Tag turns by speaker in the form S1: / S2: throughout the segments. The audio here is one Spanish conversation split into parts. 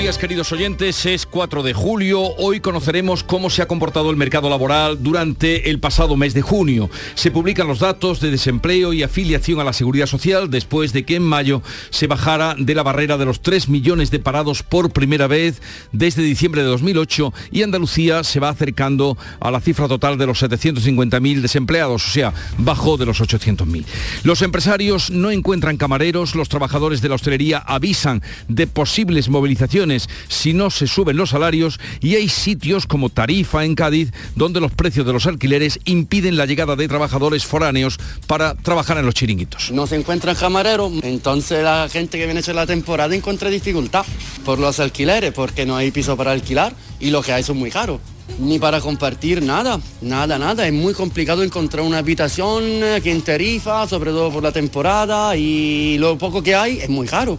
S1: días queridos oyentes, es 4 de julio, hoy conoceremos cómo se ha comportado el mercado laboral durante el pasado mes de junio. Se publican los datos de desempleo y afiliación a la seguridad social después de que en mayo se bajara de la barrera de los 3 millones de parados por primera vez desde diciembre de 2008 y Andalucía se va acercando a la cifra total de los 750.000 desempleados, o sea, bajó de los 800.000. Los empresarios no encuentran camareros, los trabajadores de la hostelería avisan de posibles movilizaciones si no se suben los salarios y hay sitios como Tarifa en Cádiz donde los precios de los alquileres impiden la llegada de trabajadores foráneos para trabajar en los chiringuitos.
S2: No se encuentran camareros, entonces la gente que viene a la temporada encuentra dificultad por los alquileres porque no hay piso para alquilar y lo que hay son muy caros ni para compartir nada, nada, nada. Es muy complicado encontrar una habitación aquí en Tarifa, sobre todo por la temporada, y lo poco que hay es muy caro.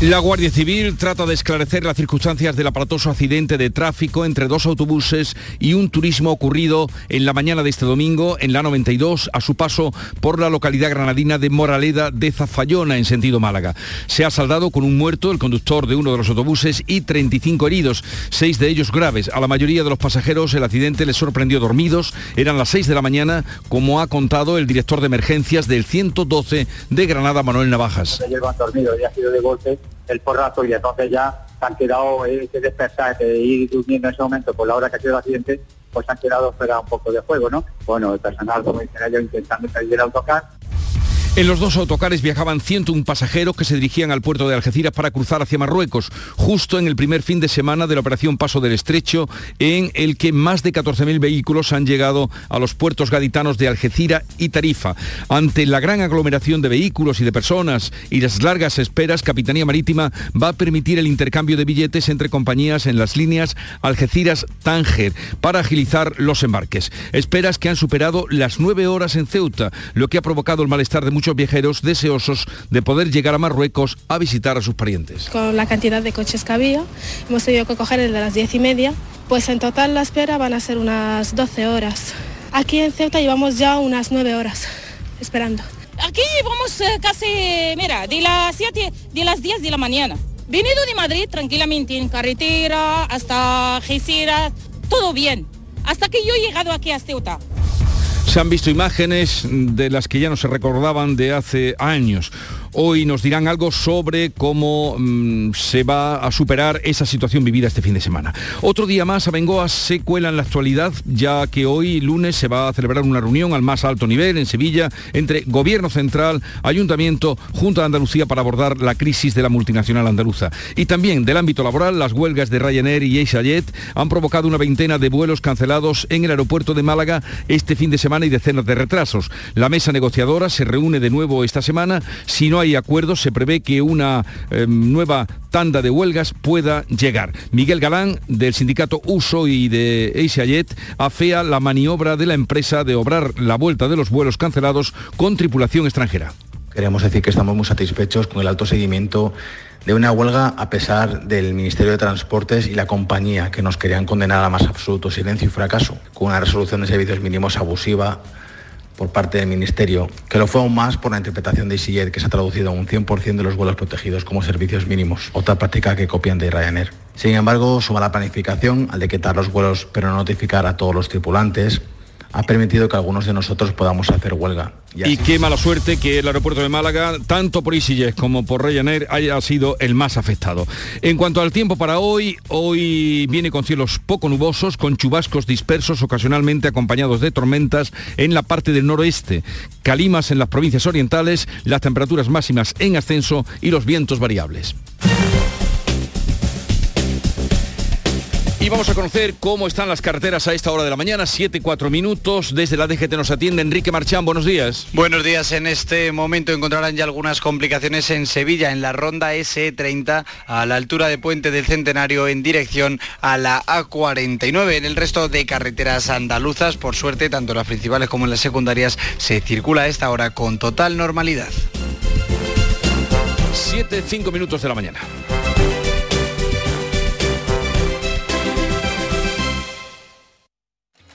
S1: La Guardia Civil trata de esclarecer las circunstancias del aparatoso accidente de tráfico entre dos autobuses y un turismo ocurrido en la mañana de este domingo en la 92 a su paso por la localidad granadina de Moraleda de Zafayona en sentido Málaga. Se ha saldado con un muerto, el conductor de uno de los autobuses, y 35 heridos, seis de ellos graves. A la mayoría de los pasajeros el accidente les sorprendió dormidos. Eran las 6 de la mañana, como ha contado el director de emergencias del 112 de Granada, Manuel Navajas.
S3: Dormidos sido de el porrazo y entonces ya se han quedado ese despertar de ir durmiendo en ese momento por la hora que ha sido el accidente, pues han quedado fuera un poco de fuego, ¿no? Bueno, el personal, como dicen ellos, intentando salir del autocar
S1: en los dos autocares viajaban 101 pasajeros que se dirigían al puerto de Algeciras para cruzar hacia Marruecos, justo en el primer fin de semana de la operación Paso del Estrecho, en el que más de 14.000 vehículos han llegado a los puertos gaditanos de Algeciras y Tarifa. Ante la gran aglomeración de vehículos y de personas y las largas esperas, Capitanía Marítima va a permitir el intercambio de billetes entre compañías en las líneas Algeciras-Tánger para agilizar los embarques. Esperas que han superado las nueve horas en Ceuta, lo que ha provocado el malestar de muchos viajeros deseosos de poder llegar a Marruecos a visitar a sus parientes.
S4: Con la cantidad de coches que había, hemos tenido que coger el de las diez y media, pues en total la espera van a ser unas 12 horas. Aquí en Ceuta llevamos ya unas 9 horas esperando.
S5: Aquí vamos eh, casi, mira, de las 7, de las 10 de la mañana. Venido de Madrid tranquilamente en carretera hasta Algeciras, todo bien. Hasta que yo he llegado aquí a Ceuta.
S1: Se han visto imágenes de las que ya no se recordaban de hace años. Hoy nos dirán algo sobre cómo mm, se va a superar esa situación vivida este fin de semana. Otro día más, Abengoa se cuela en la actualidad, ya que hoy lunes se va a celebrar una reunión al más alto nivel en Sevilla entre Gobierno Central, Ayuntamiento, Junta de Andalucía para abordar la crisis de la multinacional andaluza. Y también del ámbito laboral, las huelgas de Ryanair y EasyJet han provocado una veintena de vuelos cancelados en el aeropuerto de Málaga este fin de semana y decenas de retrasos. La mesa negociadora se reúne de nuevo esta semana. Si no hay acuerdos, se prevé que una em, nueva tanda de huelgas pueda llegar. Miguel Galán, del sindicato Uso y de EasyJet, afea la maniobra de la empresa de obrar la vuelta de los vuelos cancelados con tripulación extranjera.
S6: Queremos decir que estamos muy satisfechos con el alto seguimiento de una huelga a pesar del Ministerio de Transportes y la compañía que nos querían condenar a más absoluto silencio y fracaso, con una resolución de servicios mínimos abusiva por parte del Ministerio, que lo fue aún más por la interpretación de EasyJet, que se ha traducido a un 100% de los vuelos protegidos como servicios mínimos, otra práctica que copian de Ryanair. Sin embargo, suma la planificación al quitar los vuelos pero no notificar a todos los tripulantes, ha permitido que algunos de nosotros podamos hacer huelga.
S1: Y, qué mala suerte que el aeropuerto de Málaga, tanto por EasyJet como por Ryanair, haya sido el más afectado. En cuanto al tiempo para hoy, hoy viene con cielos poco nubosos, con chubascos dispersos ocasionalmente acompañados de tormentas en la parte del noroeste, calimas en las provincias orientales, las temperaturas máximas en ascenso y los vientos variables. Vamos a conocer cómo están las carreteras a esta hora de la mañana, 7 4 minutos. Desde la DGT nos atiende Enrique Marchán, buenos días.
S7: Buenos días, en este momento encontrarán ya algunas complicaciones en Sevilla, en la ronda S30, a la altura de Puente del Centenario, en dirección a la A49. En el resto de carreteras andaluzas, por suerte, tanto en las principales como en las secundarias, se circula a esta hora con total normalidad.
S1: 7 5 minutos de la mañana.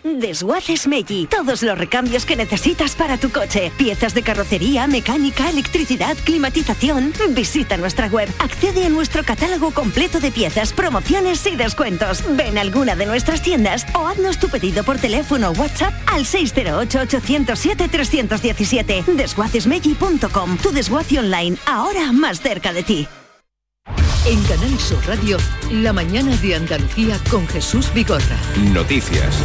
S8: Desguaces Meggi. Todos los recambios que necesitas para tu coche. Piezas de carrocería, mecánica, electricidad, climatización. Visita nuestra web. Accede a nuestro catálogo completo de piezas, promociones y descuentos. Ven a alguna de nuestras tiendas o haznos tu pedido por teléfono o WhatsApp al 608-807-317. Desguacesmeggi.com. Tu desguace online, ahora más cerca de ti.
S9: En Canal Sur Radio, la mañana de Andalucía con Jesús Vigorra.
S1: Noticias.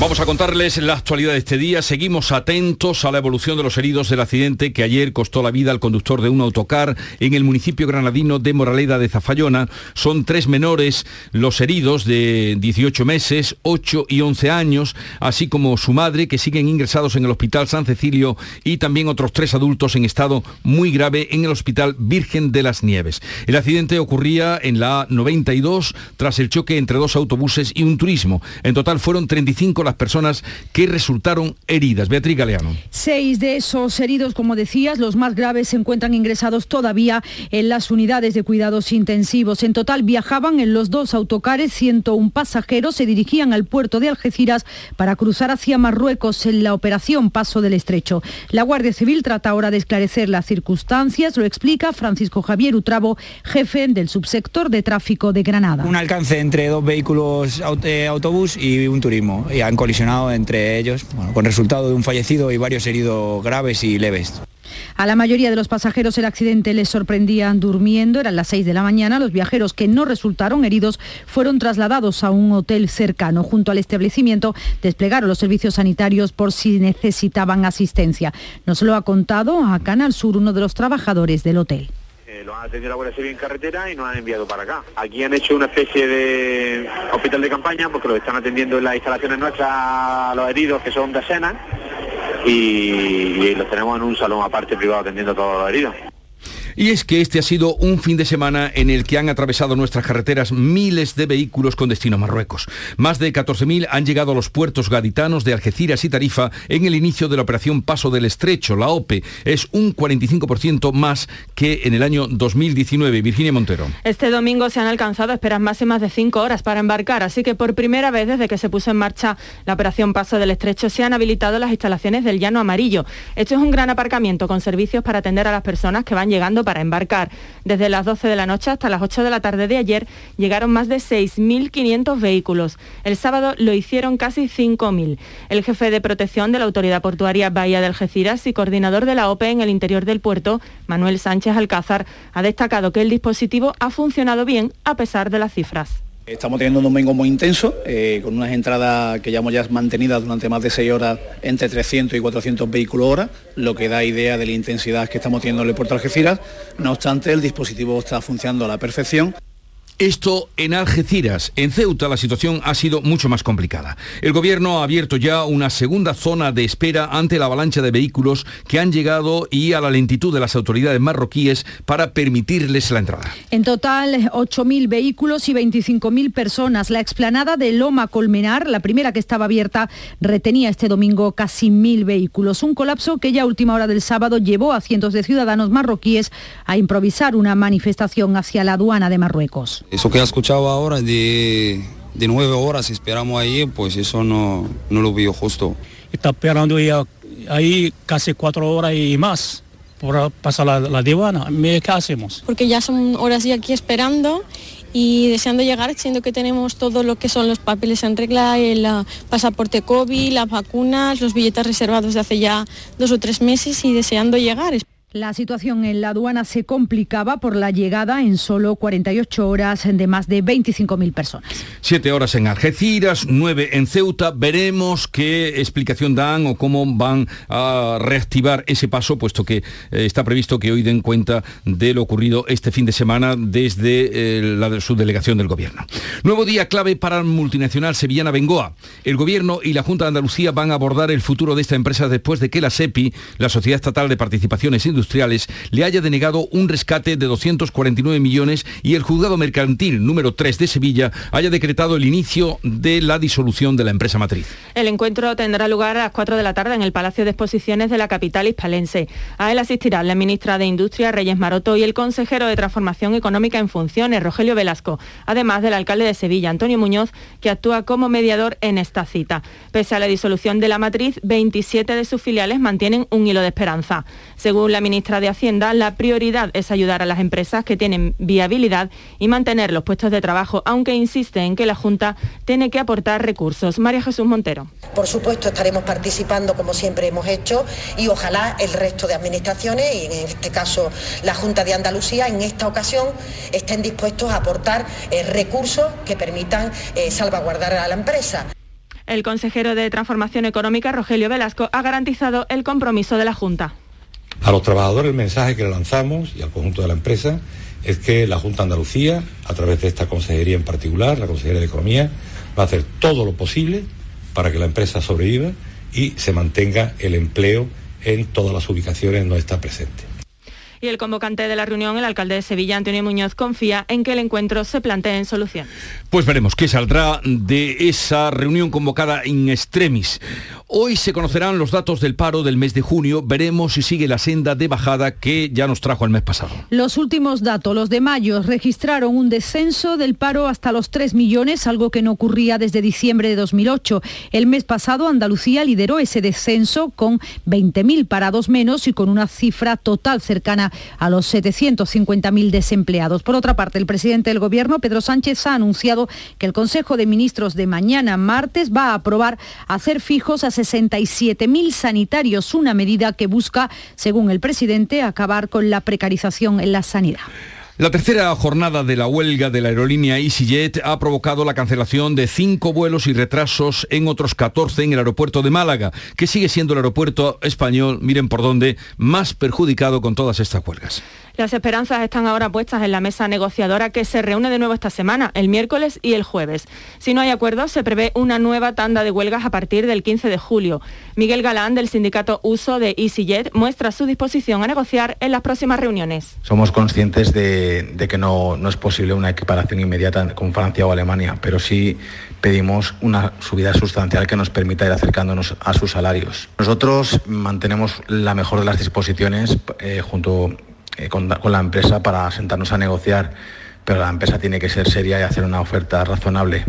S1: Vamos a contarles la actualidad de este día. Seguimos atentos a la evolución de los heridos del accidente que ayer costó la vida al conductor de un autocar en el municipio granadino de Moraleda de Zafallona. Son tres menores los heridos de 18 meses, 8 y 11 años, así como su madre, que siguen ingresados en el Hospital San Cecilio y también otros tres adultos en estado muy grave en el Hospital Virgen de las Nieves. El accidente ocurría en la 92 tras el choque entre dos autobuses y un turismo. En total fueron 35 las personas que resultaron heridas. Beatriz Galeano.
S10: Seis de esos heridos, como decías, los más graves se encuentran ingresados todavía en las unidades de cuidados intensivos. En total viajaban en los dos autocares 101 pasajeros, se dirigían al puerto de Algeciras para cruzar hacia Marruecos en la operación Paso del Estrecho. La Guardia Civil trata ahora de esclarecer las circunstancias, lo explica Francisco Javier Utrabo, jefe del subsector de tráfico de Granada.
S11: Un alcance entre dos vehículos eh, autobús y un turismo. Y han colisionado entre ellos, con resultado de un fallecido y varios heridos graves y leves.
S10: A la mayoría de los pasajeros el accidente les sorprendían durmiendo, eran las 6 de la mañana. Los viajeros que no resultaron heridos fueron trasladados a un hotel cercano. Junto al establecimiento desplegaron los servicios sanitarios por si necesitaban asistencia. Nos lo ha contado a Canal Sur uno de los trabajadores del hotel
S12: lo han atendido la Guardia Civil en carretera y nos han enviado para acá. Aquí han hecho una especie de hospital de campaña porque lo están atendiendo en las instalaciones nuestras los heridos que son decenas y, y los tenemos en un salón aparte privado atendiendo a todos los heridos.
S1: Y es que este ha sido un fin de semana en el que han atravesado nuestras carreteras miles de vehículos con destino a Marruecos. Más de 14.000 han llegado a los puertos gaditanos de Algeciras y Tarifa en el inicio de la operación Paso del Estrecho, la OPE. Es un 45% más que en el año 2019. Virginia Montero.
S13: Este domingo se han alcanzado esperas máximas de 5 horas para embarcar, así que por primera vez desde que se puso en marcha la operación Paso del Estrecho se han habilitado las instalaciones del Llano Amarillo. Esto es un gran aparcamiento con servicios para atender a las personas que van llegando para embarcar. Desde las 12 de la noche hasta las 8 de la tarde de ayer llegaron más de 6.500 vehículos. El sábado lo hicieron casi 5.000. El jefe de protección de la Autoridad Portuaria Bahía de Algeciras y coordinador de la OPE en el interior del puerto, Manuel Sánchez Alcázar, ha destacado que el dispositivo ha funcionado bien a pesar de las cifras.
S14: Estamos teniendo un domingo muy intenso, eh, con unas entradas que llevamos ya mantenidas durante más de seis horas entre 300 y 400 vehículos hora, lo que da idea de la intensidad que estamos teniendo en el puerto Algeciras. No obstante, el dispositivo está funcionando a la perfección.
S1: Esto en Algeciras. En Ceuta la situación ha sido mucho más complicada. El gobierno ha abierto ya una segunda zona de espera ante la avalancha de vehículos que han llegado y a la lentitud de las autoridades marroquíes para permitirles la entrada.
S10: En total, 8.000 vehículos y 25.000 personas. La explanada de Loma Colmenar, la primera que estaba abierta, retenía este domingo casi 1.000 vehículos. Un colapso que ya a última hora del sábado llevó a cientos de ciudadanos marroquíes a improvisar una manifestación hacia la aduana de Marruecos.
S15: Eso que ha escuchado ahora de, de nueve horas esperamos ahí, pues eso no, no lo veo justo.
S16: Está esperando ya ahí casi cuatro horas y más por pasar la, la divana. ¿Qué hacemos?
S17: Porque ya son horas y aquí esperando y deseando llegar, siendo que tenemos todo lo que son los papeles en regla, el pasaporte COVID, las vacunas, los billetes reservados de hace ya dos o tres meses y deseando llegar.
S10: La situación en la aduana se complicaba por la llegada en solo 48 horas de más de 25.000 personas.
S1: Siete horas en Algeciras, nueve en Ceuta. Veremos qué explicación dan o cómo van a reactivar ese paso, puesto que eh, está previsto que hoy den cuenta de lo ocurrido este fin de semana desde eh, la subdelegación del Gobierno. Nuevo día clave para la multinacional sevillana Bengoa. El Gobierno y la Junta de Andalucía van a abordar el futuro de esta empresa después de que la SEPI, la Sociedad Estatal de Participaciones Industriales, industriales le haya denegado un rescate de 249 millones y el juzgado mercantil número 3 de Sevilla haya decretado el inicio de la disolución de la empresa matriz.
S13: El encuentro tendrá lugar a las 4 de la tarde en el Palacio de Exposiciones de la capital hispalense. A él asistirán la ministra de Industria, Reyes Maroto, y el consejero de Transformación Económica en Funciones, Rogelio Velasco, además del alcalde de Sevilla, Antonio Muñoz, que actúa como mediador en esta cita. Pese a la disolución de la matriz, 27 de sus filiales mantienen un hilo de esperanza. Según la ministra de Hacienda, la prioridad es ayudar a las empresas que tienen viabilidad y mantener los puestos de trabajo, aunque insiste en que la Junta tiene que aportar recursos. María Jesús Montero.
S18: Por supuesto, estaremos participando como siempre hemos hecho y ojalá el resto de administraciones, y en este caso la Junta de Andalucía, en esta ocasión estén dispuestos a aportar eh, recursos que permitan eh, salvaguardar a la empresa.
S13: El consejero de Transformación Económica, Rogelio Velasco, ha garantizado el compromiso de la Junta.
S19: A los trabajadores el mensaje que le lanzamos y al conjunto de la empresa es que la Junta de Andalucía, a través de esta consejería en particular, la Consejería de Economía, va a hacer todo lo posible para que la empresa sobreviva y se mantenga el empleo en todas las ubicaciones donde está presente.
S13: Y el convocante de la reunión, el alcalde de Sevilla, Antonio Muñoz, confía en que el encuentro se plantee en soluciones.
S1: Pues veremos qué saldrá de esa reunión convocada in extremis. Hoy se conocerán los datos del paro del mes de junio. Veremos si sigue la senda de bajada que ya nos trajo el mes pasado.
S10: Los últimos datos, los de mayo, registraron un descenso del paro hasta los 3 millones, algo que no ocurría desde diciembre de 2008. El mes pasado Andalucía lideró ese descenso con 20.000 parados menos y con una cifra total cercana a los 750.000 desempleados. Por otra parte, el presidente del Gobierno, Pedro Sánchez, ha anunciado que el Consejo de Ministros de mañana martes va a aprobar hacer fijos a 67.000 sanitarios, una medida que busca, según el presidente, acabar con la precarización en la sanidad.
S1: La tercera jornada de la huelga de la aerolínea EasyJet ha provocado la cancelación de cinco vuelos y retrasos en otros 14 en el aeropuerto de Málaga, que sigue siendo el aeropuerto español, miren por dónde, más perjudicado con todas estas huelgas.
S13: Las esperanzas están ahora puestas en la mesa negociadora que se reúne de nuevo esta semana, el miércoles y el jueves. Si no hay acuerdo, se prevé una nueva tanda de huelgas a partir del 15 de julio. Miguel Galán, del sindicato Uso de EasyJet, muestra su disposición a negociar en las próximas reuniones.
S6: Somos conscientes de, que no, no es posible una equiparación inmediata con Francia o Alemania, pero sí pedimos una subida sustancial que nos permita ir acercándonos a sus salarios. Nosotros mantenemos la mejor de las disposiciones eh, junto eh, con, la empresa para sentarnos a negociar, pero la empresa tiene que ser seria y hacer una oferta razonable.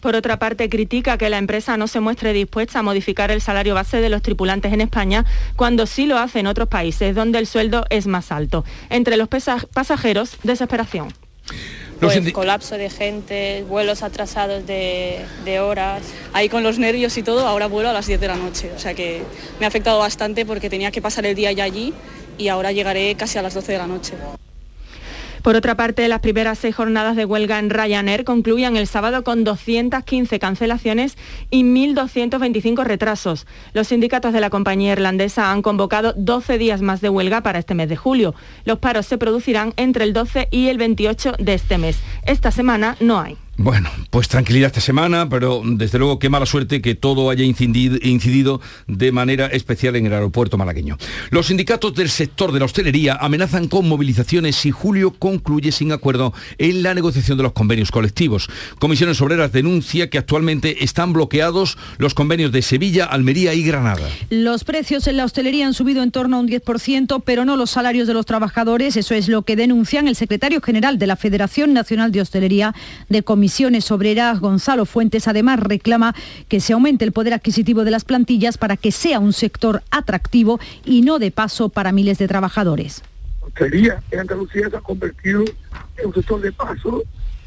S13: Por otra parte, critica que la empresa no se muestre dispuesta a modificar el salario base de los tripulantes en España cuando sí lo hace en otros países donde el sueldo es más alto. Entre los pasajeros, desesperación.
S20: Pues colapso de gente, vuelos atrasados de, de, horas. Ahí con los nervios y todo, ahora vuelo a las 10 de la noche. O sea que me ha afectado bastante porque tenía que pasar el día ya allí y ahora llegaré casi a las 12 de la noche.
S13: Por otra parte, las primeras seis jornadas de huelga en Ryanair concluían el sábado con 215 cancelaciones y 1.225 retrasos. Los sindicatos de la compañía irlandesa han convocado 12 días más de huelga para este mes de julio. Los paros se producirán entre el 12 y el 28 de este mes. Esta semana no hay.
S1: Bueno, pues tranquilidad esta semana, pero desde luego qué mala suerte que todo haya incidido, de manera especial en el aeropuerto malagueño. Los sindicatos del sector de la hostelería amenazan con movilizaciones si julio concluye sin acuerdo en la negociación de los convenios colectivos. Comisiones Obreras denuncia que actualmente están bloqueados los convenios de Sevilla, Almería y Granada.
S10: Los precios en la hostelería han subido en torno a un 10%, pero no los salarios de los trabajadores. Eso es lo que denuncian el secretario general de la Federación Nacional de Hostelería de Comisión Comisiones Obreras, Gonzalo Fuentes, además reclama que se aumente el poder adquisitivo de las plantillas para que sea un sector atractivo y no de paso para miles de trabajadores.
S21: Hostelería en Andalucía se ha convertido en un sector de paso,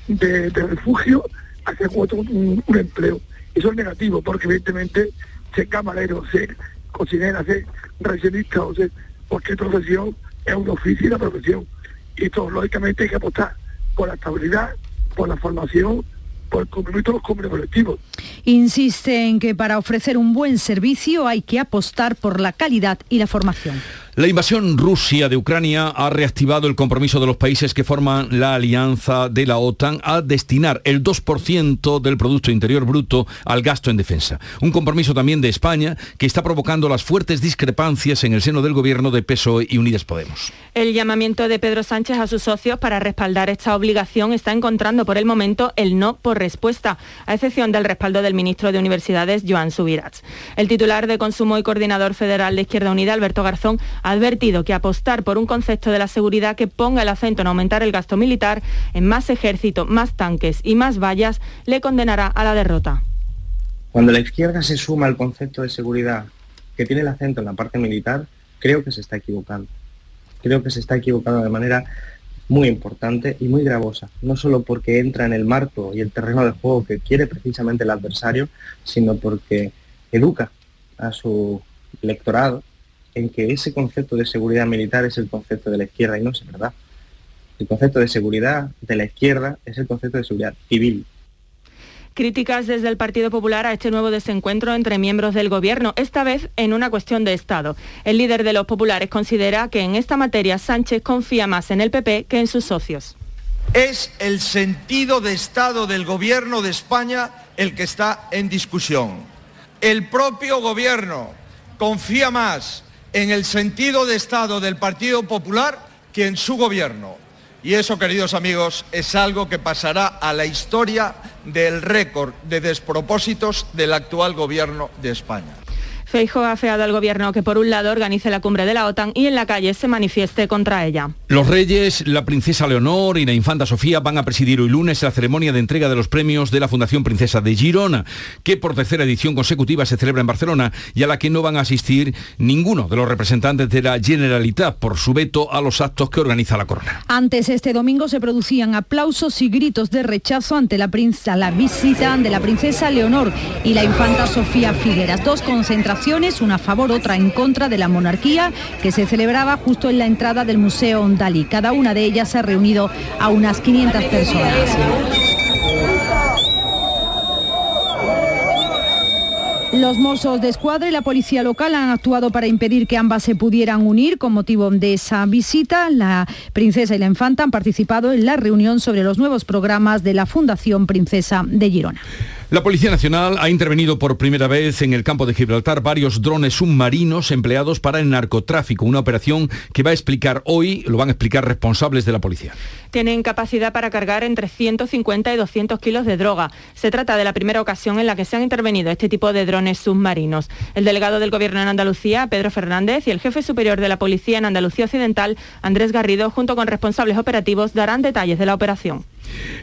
S21: de, refugio, hacia un, un empleo. Eso es negativo porque evidentemente ser camarero, ser cocinera, ser recepcionista o ser cualquier profesión es un oficio y una profesión. Y esto lógicamente hay que apostar por la estabilidad por la formación, por el cumplimiento de los convenios colectivos.
S10: Insiste en que para ofrecer un buen servicio hay que apostar por la calidad y la formación.
S1: La invasión Rusia de Ucrania ha reactivado el compromiso de los países que forman la alianza de la OTAN a destinar el 2% del Producto Interior Bruto al gasto en defensa. Un compromiso también de España que está provocando las fuertes discrepancias en el seno del gobierno de PSOE y Unidas Podemos.
S13: El llamamiento de Pedro Sánchez a sus socios para respaldar esta obligación está encontrando por el momento el no por respuesta, a excepción del respaldo del ministro de Universidades, Joan Subirats. El titular de Consumo y coordinador federal de Izquierda Unida, Alberto Garzón, advertido que apostar por un concepto de la seguridad que ponga el acento en aumentar el gasto militar, en más ejército, más tanques y más vallas, le condenará a la derrota.
S22: Cuando la izquierda se suma al concepto de seguridad que tiene el acento en la parte militar, creo que se está equivocando. Creo que se está equivocando de manera muy importante y muy gravosa, no solo porque entra en el marco y el terreno de juego que quiere precisamente el adversario, sino porque educa a su electorado en que ese concepto de seguridad militar es el concepto de la izquierda y no es verdad. El concepto de seguridad de la izquierda es el concepto de seguridad civil.
S13: Críticas desde el Partido Popular a este nuevo desencuentro entre miembros del Gobierno, esta vez en una cuestión de Estado. El líder de los populares considera que en esta materia Sánchez confía más en el PP que en sus socios.
S23: Es el sentido de Estado del Gobierno de España el que está en discusión. El propio Gobierno confía más en el sentido de Estado del Partido Popular que en su gobierno. Y eso, queridos amigos, es algo que pasará a la historia del récord de despropósitos del actual gobierno de España.
S13: Feijo ha afeado al gobierno que por un lado organice la cumbre de la OTAN y en la calle se manifieste contra ella.
S1: Los reyes, la princesa Leonor y la infanta Sofía van a presidir hoy lunes la ceremonia de entrega de los premios de la Fundación Princesa de Girona, que por tercera edición consecutiva se celebra en Barcelona y a la que no van a asistir ninguno de los representantes de la Generalitat por su veto a los actos que organiza la corona.
S10: Antes este domingo se producían aplausos y gritos de rechazo ante la, princesa, la visita de la princesa Leonor y la infanta Sofía Figueras. Dos concentraciones una a favor, otra en contra de la monarquía, que se celebraba justo en la entrada del Museo Ondali. Cada una de ellas ha reunido a unas 500 personas. Los mozos de escuadra y la policía local han actuado para impedir que ambas se pudieran unir con motivo de esa visita. La princesa y la infanta han participado en la reunión sobre los nuevos programas de la Fundación Princesa de Girona.
S1: La Policía Nacional ha intervenido por primera vez en el campo de Gibraltar varios drones submarinos empleados para el narcotráfico, una operación que va a explicar hoy, lo van a explicar responsables de la policía.
S13: Tienen capacidad para cargar entre 150 y 200 kilos de droga. Se trata de la primera ocasión en la que se han intervenido este tipo de drones submarinos. El delegado del Gobierno en Andalucía, Pedro Fernández, y el jefe superior de la Policía en Andalucía Occidental, Andrés Garrido, junto con responsables operativos, darán detalles de la operación.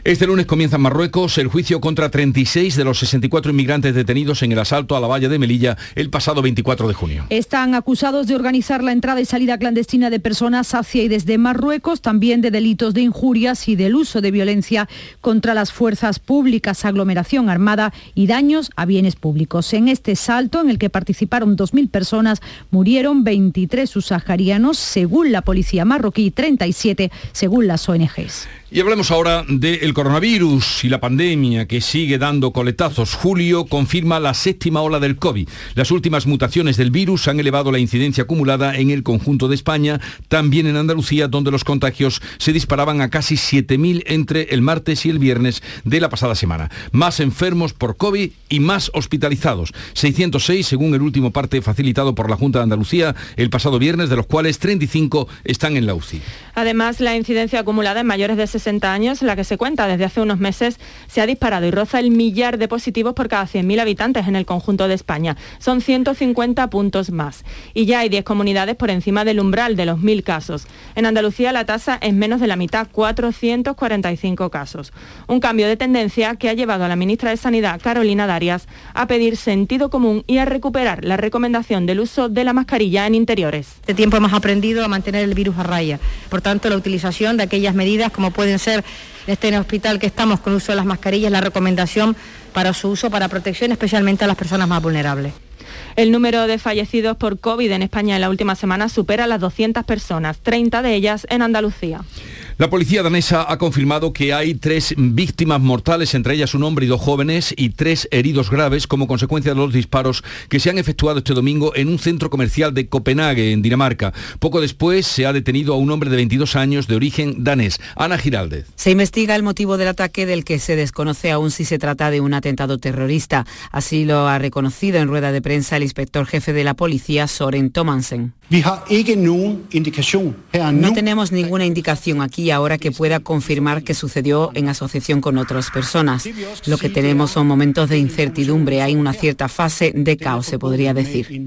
S1: Este lunes comienza en Marruecos el juicio contra 36 de los 64 inmigrantes detenidos en el asalto a la valla de Melilla el pasado 24 de junio.
S10: Están acusados de organizar la entrada y salida clandestina de personas hacia y desde Marruecos, también de delitos de injurias y del uso de violencia contra las fuerzas públicas, aglomeración armada y daños a bienes públicos. En este salto, en el que participaron 2.000 personas, murieron 23 subsaharianos, según la policía marroquí, 37 según las ONGs.
S1: Y hablemos ahora del coronavirus y la pandemia que sigue dando coletazos. Julio confirma la séptima ola del COVID. Las últimas mutaciones del virus han elevado la incidencia acumulada en el conjunto de España, también en Andalucía, donde los contagios se disparaban a casi 7.000 entre el martes y el viernes de la pasada semana. Más enfermos por COVID y más hospitalizados. 606 según el último parte facilitado por la Junta de Andalucía el pasado viernes, de los cuales 35 están en la UCI.
S13: Además, la incidencia acumulada en mayores de 60 años, la que se cuenta desde hace unos meses, se ha disparado y roza el millar de positivos por cada 100.000 habitantes en el conjunto de España. Son 150 puntos más. Y ya hay 10 comunidades por encima del umbral de los 1.000 casos. En Andalucía la tasa es menos de la mitad, 445 casos. Un cambio de tendencia que ha llevado a la ministra de Sanidad, Carolina Darias, a pedir sentido común y a recuperar la recomendación del uso de la mascarilla en interiores.
S24: Este tiempo hemos aprendido a mantener el virus a raya. Por tanto, la utilización de aquellas medidas como pueden ser este en el hospital que estamos con uso de las mascarillas, la recomendación para su uso, para protección, especialmente a las personas más vulnerables.
S13: El número de fallecidos por COVID en España en la última semana supera las 200 personas, 30 de ellas en Andalucía.
S1: La policía danesa ha confirmado que hay tres víctimas mortales, entre ellas un hombre y dos jóvenes, y tres heridos graves como consecuencia de los disparos que se han efectuado este domingo en un centro comercial de Copenhague, en Dinamarca. Poco después se ha detenido a un hombre de 22 años de origen danés. Ana Giraldez.
S25: Se investiga el motivo del ataque del que se desconoce aún si se trata de un atentado terrorista. Así lo ha reconocido en rueda de prensa el inspector jefe de la policía, Soren Tomansen. No tenemos ninguna indicación aquí ahora que pueda confirmar que sucedió en asociación con otras personas. Lo que tenemos son momentos de incertidumbre, hay una cierta fase de caos, se podría decir.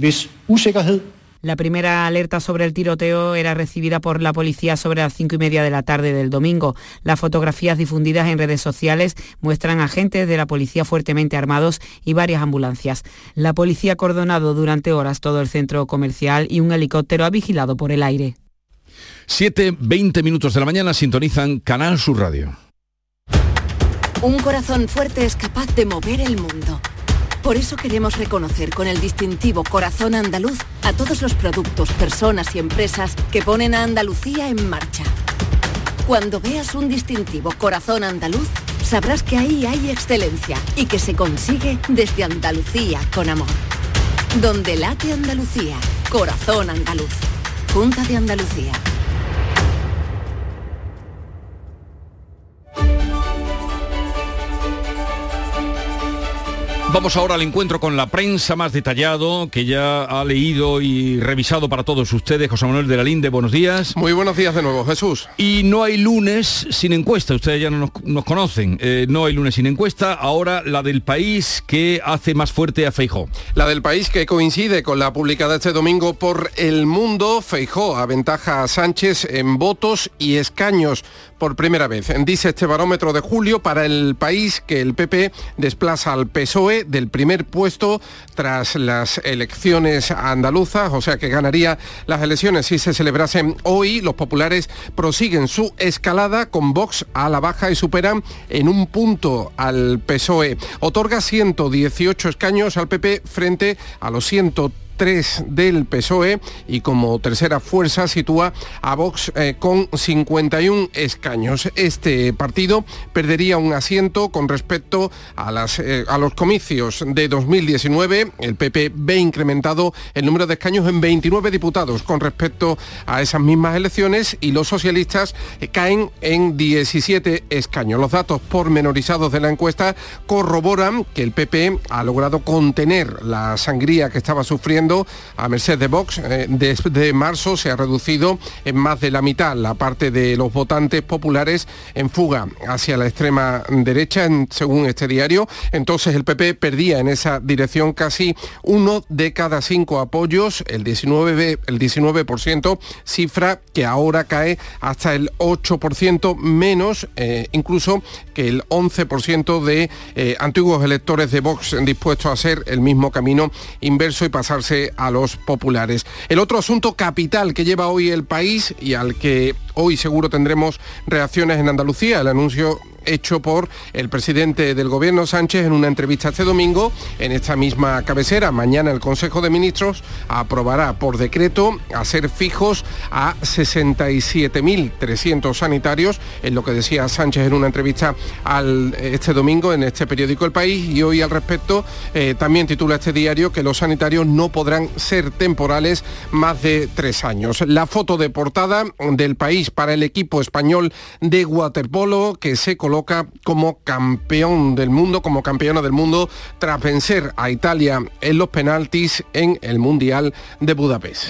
S25: La primera alerta sobre el tiroteo era recibida por la policía sobre las cinco y media de la tarde del domingo. Las fotografías difundidas en redes sociales muestran agentes de la policía fuertemente armados y varias ambulancias. La policía ha cordonado durante horas todo el centro comercial y un helicóptero ha vigilado por el aire.
S1: 7, 20 minutos de la mañana sintonizan Canal Sur Radio.
S9: Un corazón fuerte es capaz de mover el mundo. Por eso queremos reconocer con el distintivo Corazón Andaluz a todos los productos, personas y empresas que ponen a Andalucía en marcha. Cuando veas un distintivo Corazón Andaluz, sabrás que ahí hay excelencia y que se consigue desde Andalucía con amor. Donde late Andalucía, Corazón Andaluz. Junta de Andalucía.
S1: Vamos ahora al encuentro con la prensa más detallado que ya ha leído y revisado para todos ustedes. José Manuel de la Linde, buenos días.
S26: Muy buenos días de nuevo, Jesús.
S1: Y no hay lunes sin encuesta, ustedes ya no nos, nos conocen. Eh, no hay lunes sin encuesta, ahora la del país que hace más fuerte a Feijó.
S26: La del país que coincide con la publicada este domingo por El Mundo, Feijó aventaja a Sánchez en votos y escaños por primera vez. Dice este barómetro de julio para el país que el PP desplaza al PSOE del primer puesto tras las elecciones andaluzas, o sea que ganaría las elecciones si se celebrasen hoy. Los populares prosiguen su escalada con Vox a la baja y superan en un punto al PSOE. Otorga 118 escaños al PP frente a los 130 3 del PSOE y como tercera fuerza sitúa a Vox eh, con 51 escaños. Este partido perdería un asiento con respecto a, las, eh, a los comicios de 2019. El PP ve incrementado el número de escaños en 29 diputados con respecto a esas mismas elecciones y los socialistas eh, caen en 17 escaños. Los datos pormenorizados de la encuesta corroboran que el PP ha logrado contener la sangría que estaba sufriendo a merced de Vox. Eh, desde marzo se ha reducido en más de la mitad la parte de los votantes populares en fuga hacia la extrema derecha, según este diario. Entonces el PP perdía en esa dirección casi uno de cada cinco apoyos, el 19%, el 19% cifra que ahora cae hasta el 8% menos, eh, incluso que el 11% de eh, antiguos electores de Vox dispuestos a hacer el mismo camino inverso y pasarse a los populares. El otro asunto capital que lleva hoy el país y al que hoy seguro tendremos reacciones en Andalucía, el anuncio hecho por el presidente del gobierno Sánchez en una entrevista este domingo en esta misma cabecera. Mañana el Consejo de Ministros aprobará por decreto hacer fijos a 67.300 sanitarios, en lo que decía Sánchez en una entrevista al, este domingo en este periódico El País y hoy al respecto eh, también titula este diario que los sanitarios no podrán ser temporales más de tres años. La foto de portada del país para el equipo español de waterpolo que se coloca como campeón del mundo, como campeona del mundo, tras vencer a Italia en los penaltis en el Mundial de Budapest.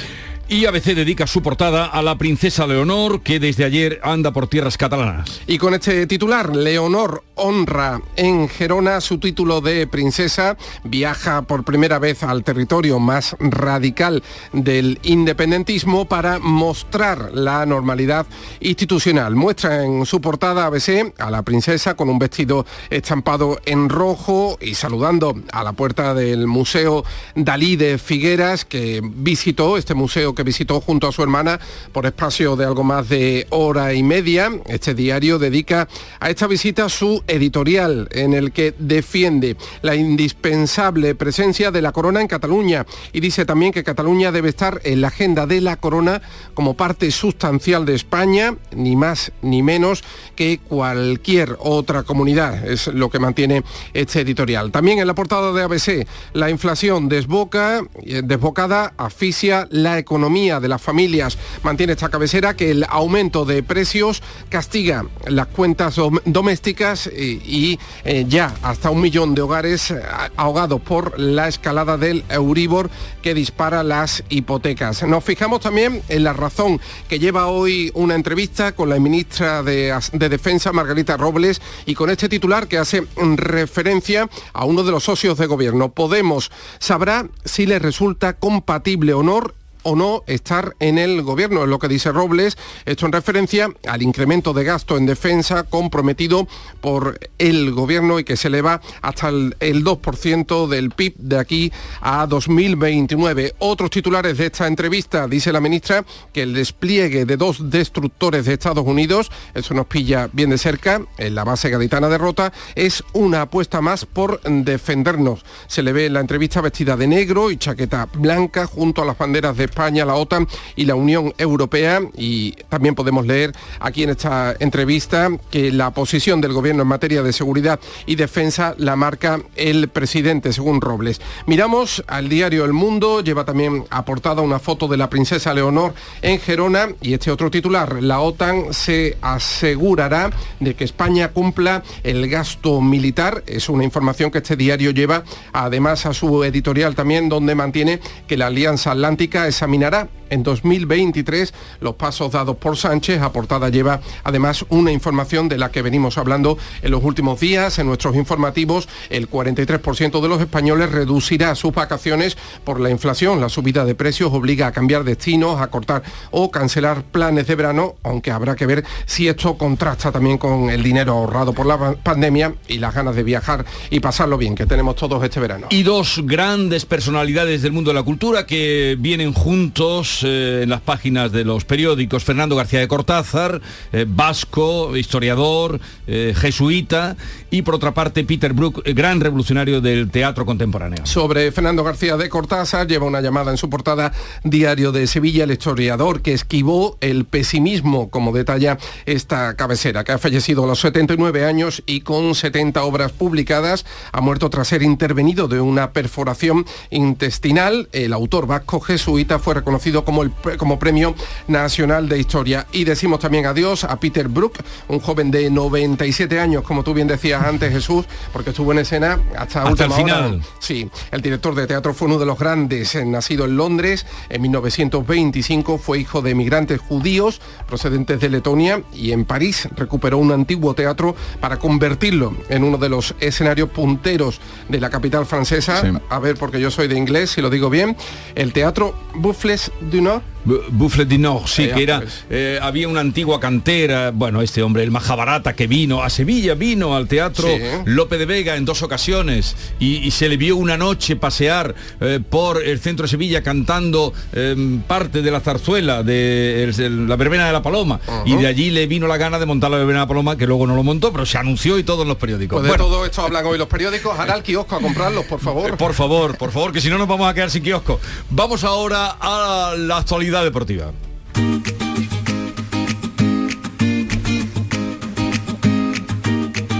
S1: Y ABC dedica su portada a la princesa Leonor, que desde ayer anda por tierras catalanas.
S26: Y con este titular, Leonor honra en Gerona su título de princesa, viaja por primera vez al territorio más radical del independentismo para mostrar la normalidad institucional. Muestra en su portada ABC a la princesa con un vestido estampado en rojo y saludando a la puerta del Museo Dalí de Figueras, que visitó este museo que visitó junto a su hermana por espacio de algo más de hora y media. Este diario dedica a esta visita su editorial en el que defiende la indispensable presencia de la corona en Cataluña y dice también que Cataluña debe estar en la agenda de la corona como parte sustancial de España, ni más ni menos que cualquier otra comunidad. Es lo que mantiene este editorial. También en la portada de ABC, la inflación desboca, eh, desbocada asfixia la economía de las familias. Mantiene esta cabecera que el aumento de precios castiga las cuentas domésticas y, eh, ya hasta un millón de hogares eh, ahogados por la escalada del Euribor que dispara las hipotecas. Nos fijamos también en la razón que lleva hoy una entrevista con la ministra de, de Defensa, Margarita Robles, y con este titular que hace referencia a uno de los socios de gobierno. Podemos sabrá si le resulta compatible honor o no estar en el gobierno, es lo que dice Robles, esto en referencia al incremento de gasto en defensa comprometido por el gobierno y que se eleva hasta el, 2% del PIB de aquí a 2029. Otros titulares de esta entrevista, dice la ministra, que el despliegue de dos destructores de Estados Unidos, eso nos pilla bien de cerca, en la base gaditana de Rota, es una apuesta más por defendernos. Se le ve en la entrevista vestida de negro y chaqueta blanca junto a las banderas de España, la OTAN y la Unión Europea. Y también podemos leer aquí en esta entrevista que la posición del Gobierno en materia de seguridad y defensa la marca el presidente, según Robles. Miramos al diario El Mundo, lleva también aportada una foto de la princesa Leonor en Gerona y este otro titular, la OTAN se asegurará de que España cumpla el gasto militar. Es una información que este diario lleva además a su editorial también donde mantiene que la Alianza Atlántica es examinará en 2023 los pasos dados por Sánchez. A portada lleva además una información de la que venimos hablando en los últimos días. En nuestros informativos, el 43% de los españoles reducirá sus vacaciones por la inflación. La subida de precios obliga a cambiar destinos, a cortar o cancelar planes de verano, aunque habrá que ver si esto contrasta también con el dinero ahorrado por la pandemia y las ganas de viajar y pasarlo bien que tenemos todos este verano.
S1: Y dos grandes personalidades del mundo de la cultura que vienen juntos eh, en las páginas de los periódicos. Fernando García de Cortázar, eh, vasco, historiador, eh, jesuita, y por otra parte Peter Brook, gran revolucionario del teatro contemporáneo.
S26: Sobre Fernando García de Cortázar, lleva una llamada en su portada Diario de Sevilla, el historiador que esquivó el pesimismo, como detalla esta cabecera, que ha fallecido a los 79 años y con 70 obras publicadas, ha muerto tras ser intervenido de una perforación intestinal. El autor vasco jesuita fue reconocido como, el, como Premio Nacional de Historia. Y decimos también adiós a Peter Brook, un joven de 97 años, como tú bien decías antes, Jesús, porque estuvo en escena hasta,
S1: hasta el final.
S26: Sí, el director de teatro fue uno de los grandes, eh, nacido en Londres en 1925, fue hijo de emigrantes judíos procedentes de Letonia y en París recuperó un antiguo teatro para convertirlo en uno de los escenarios punteros de la capital francesa. A ver, porque yo soy de inglés, si lo digo bien, el teatro Buffles du Nord
S1: Buffle du Nord, sí, que era, pues. eh, había una antigua cantera, bueno, este hombre, el Majabarata, que vino a Sevilla, vino al Teatro Lope de Vega en dos ocasiones y, se le vio una noche pasear eh, por el centro de Sevilla cantando em, parte de la zarzuela de la verbena de la Paloma y de allí le vino la gana de montar la verbena de la Paloma, que luego no lo montó, pero se anunció y todo en los periódicos.
S26: Pues de todo esto hablan hoy los periódicos, hará el kiosco a comprarlos, por favor.
S1: por favor, por favor, que si no nos vamos a quedar sin kiosco. Vamos ahora a la actualidad deportiva.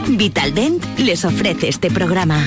S27: Vitaldent les ofrece este programa.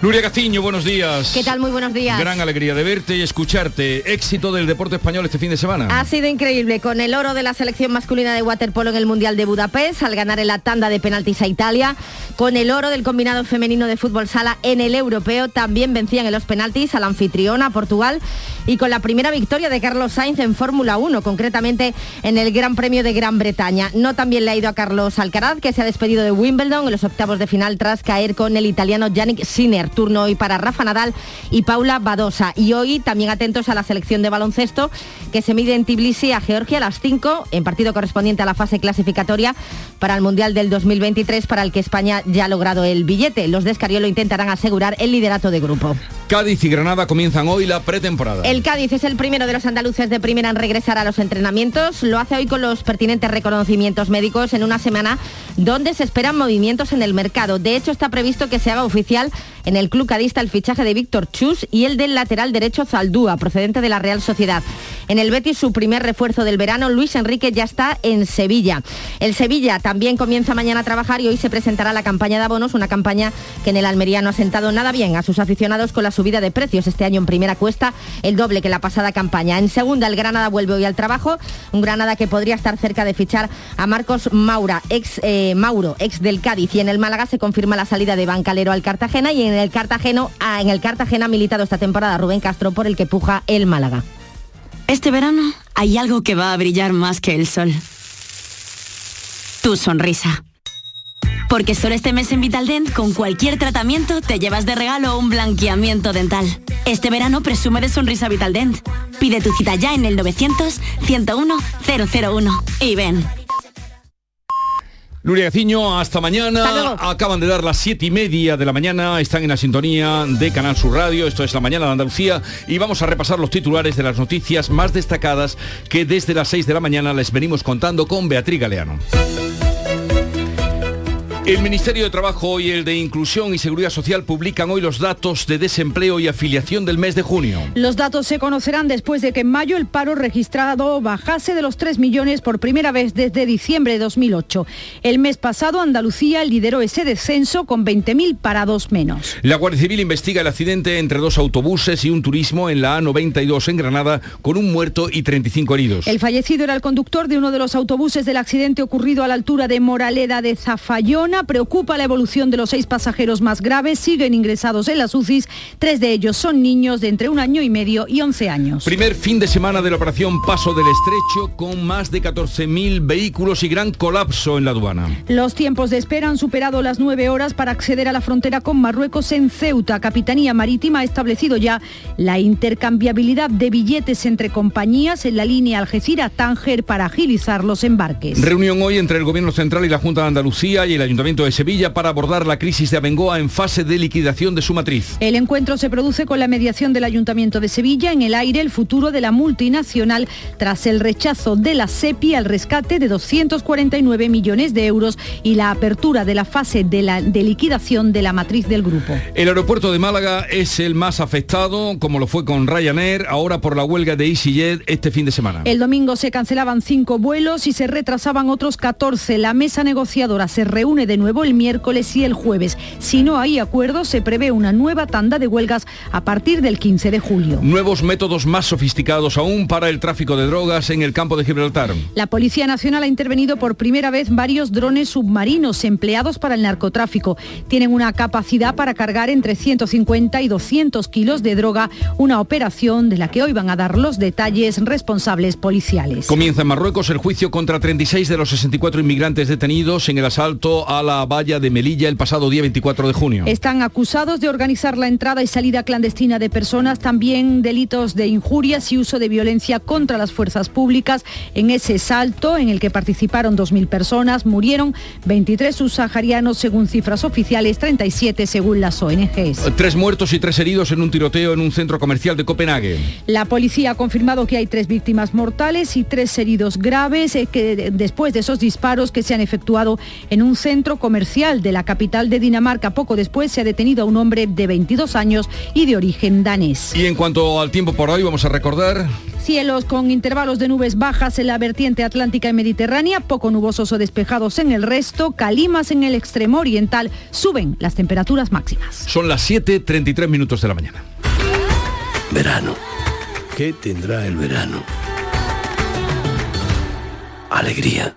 S1: Nuria Castiño, buenos días.
S28: ¿Qué tal? Muy buenos días.
S1: Gran alegría de verte y escucharte. Éxito del deporte español este fin de semana.
S28: Ha sido increíble con el oro de la selección masculina de waterpolo en el Mundial de Budapest al ganar en la tanda de penaltis a Italia, con el oro del combinado femenino de fútbol sala en el europeo, también vencían en los penaltis a la anfitriona Portugal y con la primera victoria de Carlos Sainz en Fórmula 1, concretamente en el Gran Premio de Gran Bretaña. No también le ha ido a Carlos Alcaraz, que se ha despedido de Wimbledon en los octavos de final tras caer con el italiano Yannick Sinner turno hoy para Rafa Nadal y Paula Badosa. Y hoy también atentos a la selección de baloncesto que se mide en Tbilisi a Georgia a las 5 en partido correspondiente a la fase clasificatoria para el Mundial del 2023 para el que España ya ha logrado el billete. Los de Escariolo intentarán asegurar el liderato de grupo.
S1: Cádiz y Granada comienzan hoy la pretemporada.
S29: El Cádiz es el primero de los andaluces de primera en regresar a los entrenamientos. Lo hace hoy con los pertinentes reconocimientos médicos en una semana donde se esperan movimientos en el mercado. De hecho, está previsto que se haga oficial en el club cadista el fichaje de Víctor Chus y el del lateral derecho Zaldúa, procedente de la Real Sociedad. En el Betis, su primer refuerzo del verano, Luis Enrique ya está en Sevilla. El Sevilla también comienza mañana a trabajar y hoy se presentará la campaña de abonos, una campaña que en el Almería no ha sentado nada bien a sus aficionados con la subida de precios. Este año en primera cuesta el doble que la pasada campaña. En segunda, el Granada vuelve hoy al trabajo, un Granada que podría estar cerca de fichar a Marcos Maura, ex eh, Mauro, ex del Cádiz. Y en el Málaga se confirma la salida de Bancalero al Cartagena y en el Cartagena, ah, en el Cartagena ha militado esta temporada Rubén Castro por el que puja el Málaga.
S8: Este verano hay algo que va a brillar más que el sol. Tu sonrisa. Porque solo este mes en Vitaldent, con cualquier tratamiento, te llevas de regalo un blanqueamiento dental. Este verano presume de sonrisa Vitaldent. Pide tu cita ya en el 900-101-001 y ven.
S1: Nuria Gaciño, hasta mañana. Acaban de dar las siete y media de la mañana. Están en la sintonía de Canal Sur Radio. Esto es la mañana de Andalucía. Y vamos a repasar los titulares de las noticias más destacadas que desde las 6 de la mañana les venimos contando con Beatriz Galeano. El Ministerio de Trabajo y el de Inclusión y Seguridad Social publican hoy los datos de desempleo y afiliación del mes de junio.
S10: Los datos se conocerán después de que en mayo el paro registrado bajase de los 3 millones por primera vez desde diciembre de 2008. El mes pasado Andalucía lideró ese descenso con 20.000 parados menos.
S1: La Guardia Civil investiga el accidente entre dos autobuses y un turismo en la A92 en Granada con un muerto y 35 heridos.
S10: El fallecido era el conductor de uno de los autobuses del accidente ocurrido a la altura de Moraleda de Preocupa la evolución de los seis pasajeros más graves. Siguen ingresados en las UCIs. Tres de ellos son niños de entre un año y medio y 11 años.
S1: Primer fin de semana de la operación Paso del Estrecho con más de 14.000 vehículos y gran colapso en la aduana.
S10: Los tiempos de espera han superado las nueve horas para acceder a la frontera con Marruecos en Ceuta. Capitanía Marítima ha establecido ya la intercambiabilidad de billetes entre compañías en la línea Algeciras-Tánger para agilizar los embarques.
S1: Reunión hoy entre el Gobierno Central y la Junta de Andalucía y el Ayuntamiento de Sevilla para abordar la crisis de Abengoa en fase de liquidación de su matriz.
S10: El encuentro se produce con la mediación del Ayuntamiento de Sevilla en el aire el futuro de la multinacional tras el rechazo de la SEPI al rescate de 249 millones de euros y la apertura de la fase de, la, de liquidación de la matriz del grupo.
S1: El aeropuerto de Málaga es el más afectado, como lo fue con Ryanair, ahora por la huelga de EasyJet este fin de semana.
S10: El domingo se cancelaban cinco vuelos y se retrasaban otros 14. La mesa negociadora se reúne de nuevo el miércoles y el jueves. Si no hay acuerdo, se prevé una nueva tanda de huelgas a partir del 15 de julio.
S1: Nuevos métodos más sofisticados aún para el tráfico de drogas en el campo de Gibraltar.
S10: La Policía Nacional ha intervenido por primera vez varios drones submarinos empleados para el narcotráfico. Tienen una capacidad para cargar entre 150 y 200 kilos de droga, una operación de la que hoy van a dar los detalles responsables policiales.
S1: Comienza en Marruecos el juicio contra 36 de los 64 inmigrantes detenidos en el asalto a la valla de Melilla el pasado día 24 de junio.
S10: Están acusados de organizar la entrada y salida clandestina de personas, también delitos de injurias y uso de violencia contra las fuerzas públicas. En ese salto, en el que participaron 2.000 personas, murieron 23 subsaharianos según cifras oficiales, 37 según las ONGs.
S1: Tres muertos y tres heridos en un tiroteo en un centro comercial de Copenhague.
S10: La policía ha confirmado que hay tres víctimas mortales y tres heridos graves eh, que después de esos disparos que se han efectuado en un centro comercial de la capital de Dinamarca. Poco después se ha detenido a un hombre de 22 años y de origen danés.
S1: Y en cuanto al tiempo por hoy, vamos a recordar
S10: Cielos con intervalos de nubes bajas en la vertiente atlántica y mediterránea, poco nubosos o despejados en el resto, calimas en el extremo oriental, suben las temperaturas máximas.
S1: Son las 7.33 minutos de la mañana.
S30: Verano. ¿Qué tendrá el verano? Alegría.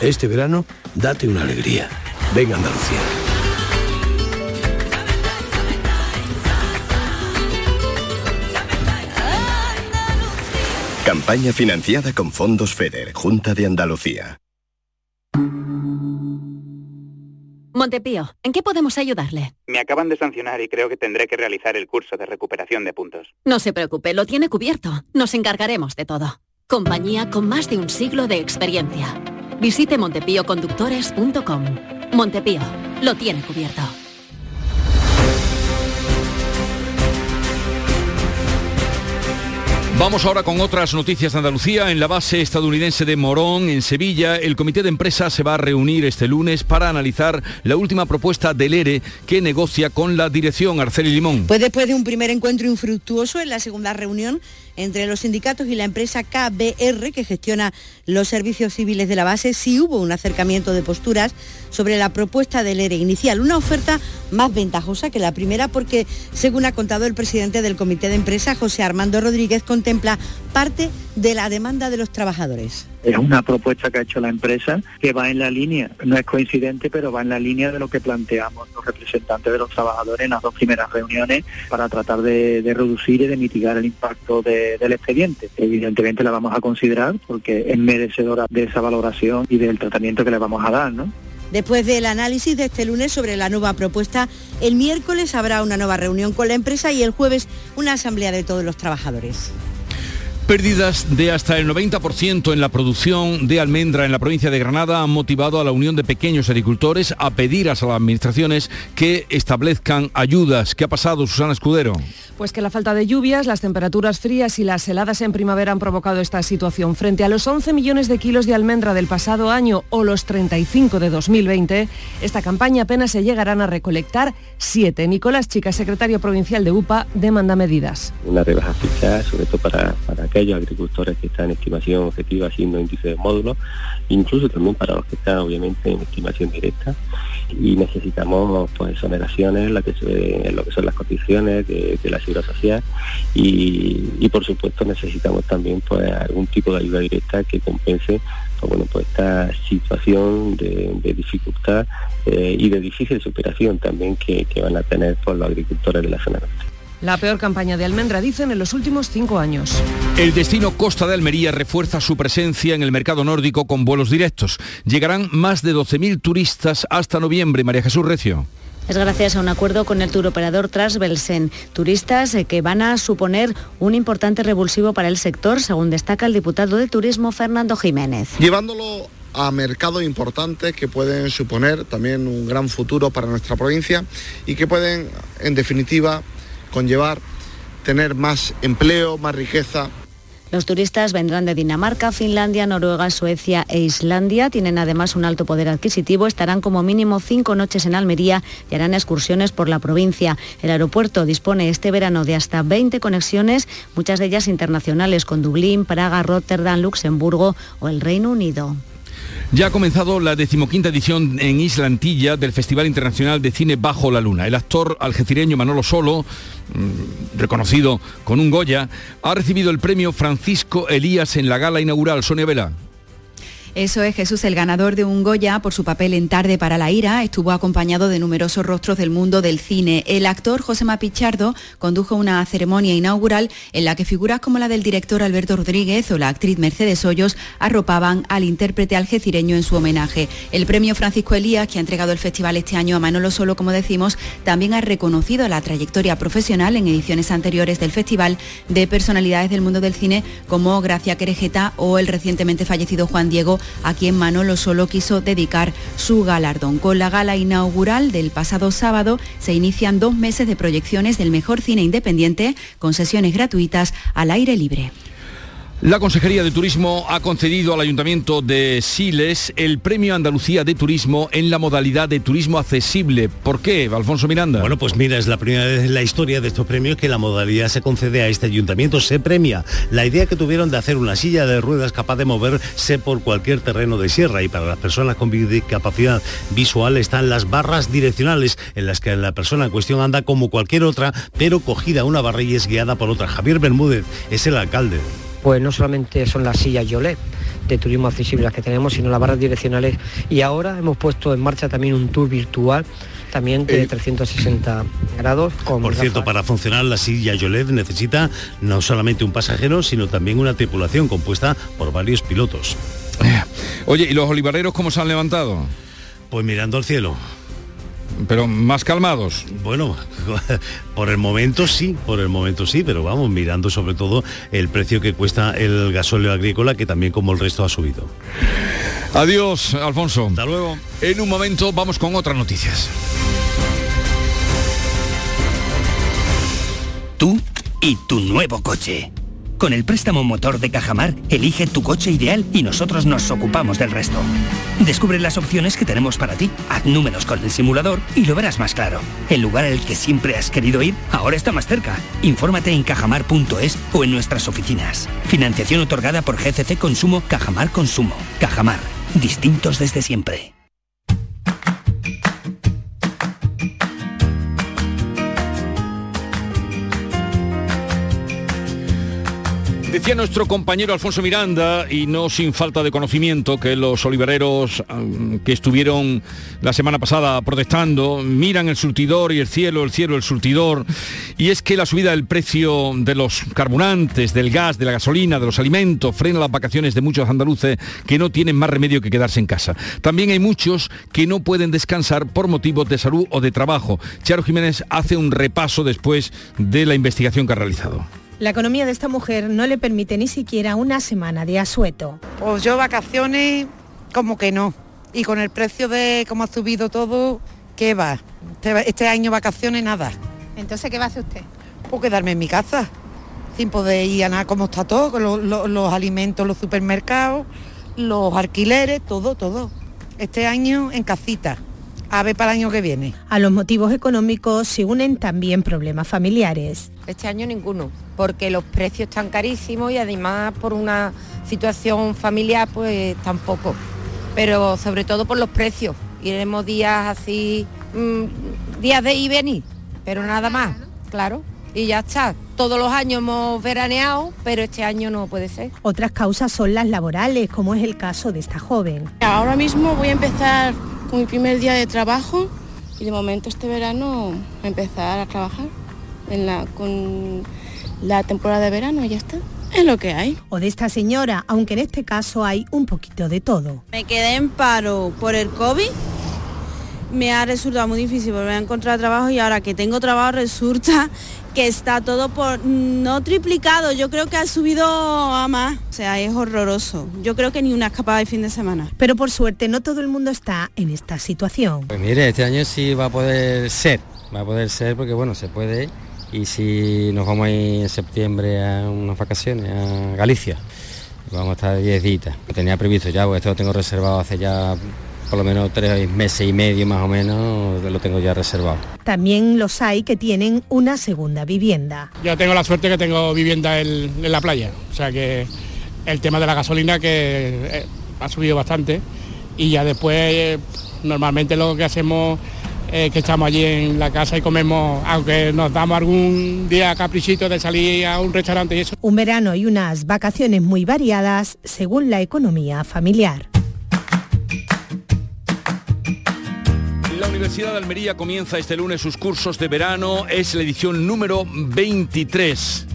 S30: Este verano, date una alegría. Venga Andalucía.
S31: Campaña financiada con fondos FEDER, Junta de Andalucía.
S9: Montepío, ¿en qué podemos ayudarle?
S32: Me acaban de sancionar y creo que tendré que realizar el curso de recuperación de puntos.
S9: No se preocupe, lo tiene cubierto. Nos encargaremos de todo. Compañía con más de un siglo de experiencia. Visite montepíoconductores.com. Montepío, lo tiene cubierto.
S1: Vamos ahora con otras noticias de Andalucía. En la base estadounidense de Morón, en Sevilla, el comité de empresa se va a reunir este lunes para analizar la última propuesta del ERE que negocia con la dirección Arceli Limón.
S33: Pues después de un primer encuentro infructuoso en la segunda reunión entre los sindicatos y la empresa KBR que gestiona los servicios civiles de la base, sí hubo un acercamiento de posturas sobre la propuesta del ERE inicial, una oferta más ventajosa que la primera porque, según ha contado el presidente del comité de empresa, José Armando Rodríguez, contempla parte de la demanda de los trabajadores.
S34: Es una propuesta que ha hecho la empresa que va en la línea, no es coincidente, pero va en la línea de lo que planteamos los representantes de los trabajadores en las dos primeras reuniones para tratar de, reducir y de mitigar el impacto del expediente. Evidentemente la vamos a considerar porque es merecedora de esa valoración y del tratamiento que le vamos a dar, ¿no?
S33: Después del análisis de este lunes sobre la nueva propuesta, el miércoles habrá una nueva reunión con la empresa y el jueves una asamblea de todos los trabajadores.
S1: Pérdidas de hasta el 90% en la producción de almendra en la provincia de Granada han motivado a la Unión de Pequeños Agricultores a pedir a las administraciones que establezcan ayudas. ¿Qué ha pasado, Susana Escudero?
S35: Pues que la falta de lluvias, las temperaturas frías y las heladas en primavera han provocado esta situación. Frente a los 11 millones de kilos de almendra del pasado año o los 35 de 2020, esta campaña apenas se llegarán a recolectar 7. Nicolás Chica, secretario provincial de UPA, demanda medidas.
S36: Una rebaja fichada, sobre todo para, para aquellos agricultores que están en estimación objetiva haciendo índice de módulo, incluso también para los que están obviamente en estimación directa y necesitamos pues exoneraciones la que se, en lo que son las condiciones de, la seguridad social y, por supuesto necesitamos también pues algún tipo de ayuda directa que compense pues, bueno pues esta situación de, dificultad eh, y de difícil superación también que, que van a tener por los agricultores de la zona norte.
S35: La peor campaña de almendra, dicen, en los últimos cinco años.
S1: El destino Costa de Almería refuerza su presencia en el mercado nórdico con vuelos directos. Llegarán más de 12.000 turistas hasta noviembre. María Jesús Recio.
S37: Es gracias a un acuerdo con el turoperador Transbelsen. Turistas eh, que van a suponer un importante revulsivo para el sector, según destaca el diputado de Turismo Fernando Jiménez.
S26: Llevándolo a mercados importantes que pueden suponer también un gran futuro para nuestra provincia y que pueden, en definitiva, conllevar tener más empleo, más riqueza.
S37: Los turistas vendrán de Dinamarca, Finlandia, Noruega, Suecia e Islandia. Tienen además un alto poder adquisitivo. Estarán como mínimo cinco noches en Almería y harán excursiones por la provincia. El aeropuerto dispone este verano de hasta 20 conexiones, muchas de ellas internacionales, con Dublín, Praga, Rotterdam, Luxemburgo o el Reino Unido.
S1: Ya ha comenzado la decimoquinta edición en Isla Antilla del Festival Internacional de Cine Bajo la Luna. El actor algecireño Manolo Solo, mm, reconocido con un Goya, ha recibido el premio Francisco Elías en la gala inaugural. Sonia Vela.
S38: Eso es Jesús, el ganador de un Goya por su papel en Tarde para la Ira, estuvo acompañado de numerosos rostros del mundo del cine. El actor José Pichardo condujo una ceremonia inaugural en la que figuras como la del director Alberto Rodríguez o la actriz Mercedes Hoyos arropaban al intérprete algecireño en su homenaje. El premio Francisco Elías, que ha entregado el festival este año a Manolo Solo, como decimos, también ha reconocido la trayectoria profesional en ediciones anteriores del festival de personalidades del mundo del cine como Gracia Querejeta o el recientemente fallecido Juan Diego a quien Manolo solo quiso dedicar su galardón. Con la gala inaugural del pasado sábado se inician dos meses de proyecciones del mejor cine independiente con sesiones gratuitas al aire libre.
S1: La Consejería de Turismo ha concedido al Ayuntamiento de Siles el Premio Andalucía de Turismo en la modalidad de turismo accesible. ¿Por qué, Alfonso Miranda?
S31: Bueno, pues mira, es la primera vez en la historia de estos premios que la modalidad se concede a este ayuntamiento, se premia. La idea que tuvieron de hacer una silla de ruedas capaz de moverse por cualquier terreno de sierra y para las personas con discapacidad visual están las barras direccionales en las que la persona en cuestión anda como cualquier otra, pero cogida una barra y es guiada por otra. Javier Bermúdez es el alcalde
S39: pues no solamente son las sillas Yolet de turismo accesible las que tenemos, sino las barras direccionales. Y ahora hemos puesto en marcha también un tour virtual también de 360 eh, grados.
S31: Por cierto, para funcionar la silla Yolet necesita no solamente un pasajero, sino también una tripulación compuesta por varios pilotos.
S1: Oye, ¿y los olivareros cómo se han levantado?
S31: Pues mirando al cielo.
S1: Pero más calmados.
S40: Bueno, por el momento sí, por el momento sí, pero vamos mirando sobre todo el precio que cuesta el gasóleo agrícola, que también como el resto ha subido.
S1: Adiós, Alfonso.
S40: Hasta luego.
S1: En un momento vamos con otras noticias.
S41: Tú y tu nuevo coche. Con el préstamo motor de Cajamar, elige tu coche ideal y nosotros nos ocupamos del resto. Descubre las opciones que tenemos para ti. Haz números con el simulador y lo verás más claro. El lugar al que siempre has querido ir ahora está más cerca. Infórmate en cajamar.es o en nuestras oficinas. Financiación otorgada por GCC Consumo Cajamar Consumo. Cajamar. Distintos desde siempre.
S1: Decía nuestro compañero Alfonso Miranda, y no sin falta de conocimiento, que los olivareros que estuvieron la semana pasada protestando miran el surtidor y el cielo, el cielo, el surtidor. Y es que la subida del precio de los carburantes, del gas, de la gasolina, de los alimentos, frena las vacaciones de muchos andaluces que no tienen más remedio que quedarse en casa. También hay muchos que no pueden descansar por motivos de salud o de trabajo. Charo Jiménez hace un repaso después de la investigación que ha realizado.
S42: La economía de esta mujer no le permite ni siquiera una semana de asueto.
S26: Pues yo vacaciones como que no. Y con el precio de cómo ha subido todo, ¿qué va? Este, este año vacaciones nada.
S42: Entonces, ¿qué va a hacer usted?
S26: Pues quedarme en mi casa, sin poder ir a nada como está todo, con los, los- los alimentos, los supermercados, los alquileres, todo, todo. Este año en casita. A ver para el año que viene.
S42: A los motivos económicos se unen también problemas familiares.
S43: Este año ninguno, porque los precios están carísimos y además por una situación familiar pues tampoco. Pero sobre todo por los precios. Iremos días así, mm, días de ir y venir, pero nada más, claro. Y ya está. Todos los años hemos veraneado, pero este año no puede ser.
S42: Otras causas son las laborales, como es el caso de esta joven.
S44: Ahora mismo voy a empezar con mi primer día de trabajo y de momento este verano a empezar a trabajar en la, con la temporada de verano y ya está. Es lo que hay.
S42: O de esta señora, aunque en este caso hay un poquito de todo.
S34: Me quedé en paro por el COVID. Me ha resultado muy difícil volver a encontrar trabajo y ahora que tengo trabajo resulta que está todo por no triplicado, yo creo que ha subido a más. O sea, es horroroso. Yo creo que ni una escapada de fin de semana.
S42: Pero por suerte no todo el mundo está en esta situación.
S38: Pues mire, este año sí va a poder ser, va a poder ser porque bueno, se puede y si nos vamos a ir en septiembre a unas vacaciones a Galicia, vamos a estar 10 días. Tenía previsto ya, porque esto lo tengo reservado hace ya por lo menos tres meses y medio más o menos, lo tengo ya reservado.
S42: También los hay que tienen una segunda vivienda.
S45: Yo tengo la suerte que tengo vivienda en, en la playa, o sea que el tema de la gasolina que eh, ha subido bastante y ya después eh, normalmente lo que hacemos es que estamos allí en la casa y comemos, aunque nos damos algún día caprichito de salir a un restaurante y eso.
S42: Un verano y unas vacaciones muy variadas según la economía familiar.
S1: Universidad de Almería comienza este lunes sus cursos de verano. Es la edición número 23.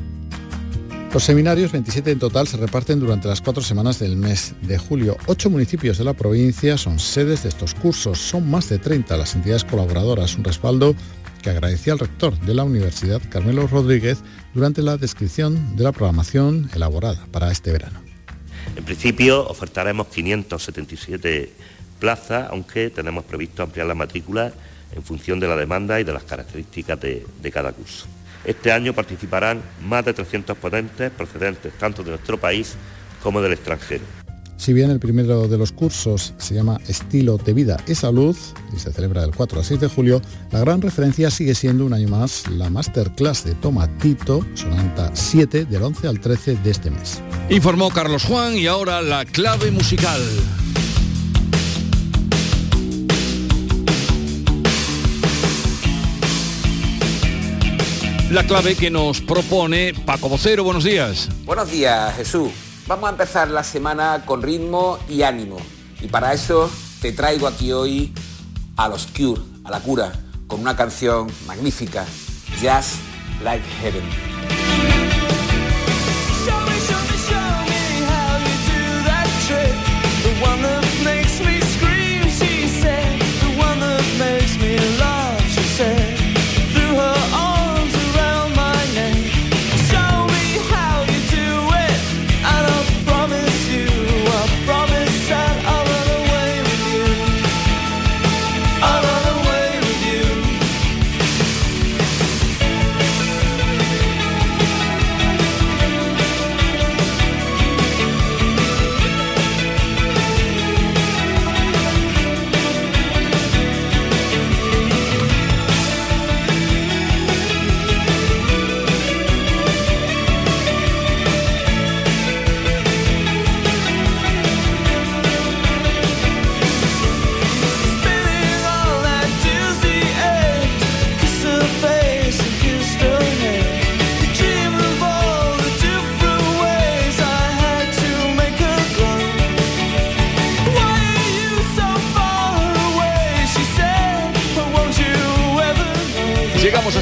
S46: Los seminarios, 27 en total, se reparten durante las cuatro semanas del mes de julio. Ocho municipios de la provincia son sedes de estos cursos. Son más de 30 las entidades colaboradoras, un respaldo que agradecía al rector de la universidad, Carmelo Rodríguez, durante la descripción de la programación elaborada para este verano.
S31: En principio ofertaremos 577 plazas, aunque tenemos previsto ampliar la matrícula en función de la demanda y de las características de, de cada curso. Este año participarán más de 300 ponentes procedentes tanto de nuestro país como del extranjero.
S46: Si bien el primero de los cursos se llama Estilo de Vida y Salud y se celebra del 4 al 6 de julio, la gran referencia sigue siendo un año más la Masterclass de Tomatito, Sonanta 7, del 11 al 13 de este mes.
S1: Informó Carlos Juan y ahora la clave musical. La clave que nos propone Paco Vocero, buenos días.
S47: Buenos días, Jesús. Vamos a empezar la semana con ritmo y ánimo. Y para eso te traigo aquí hoy a los Cure, a la cura, con una canción magnífica, Just Like Heaven.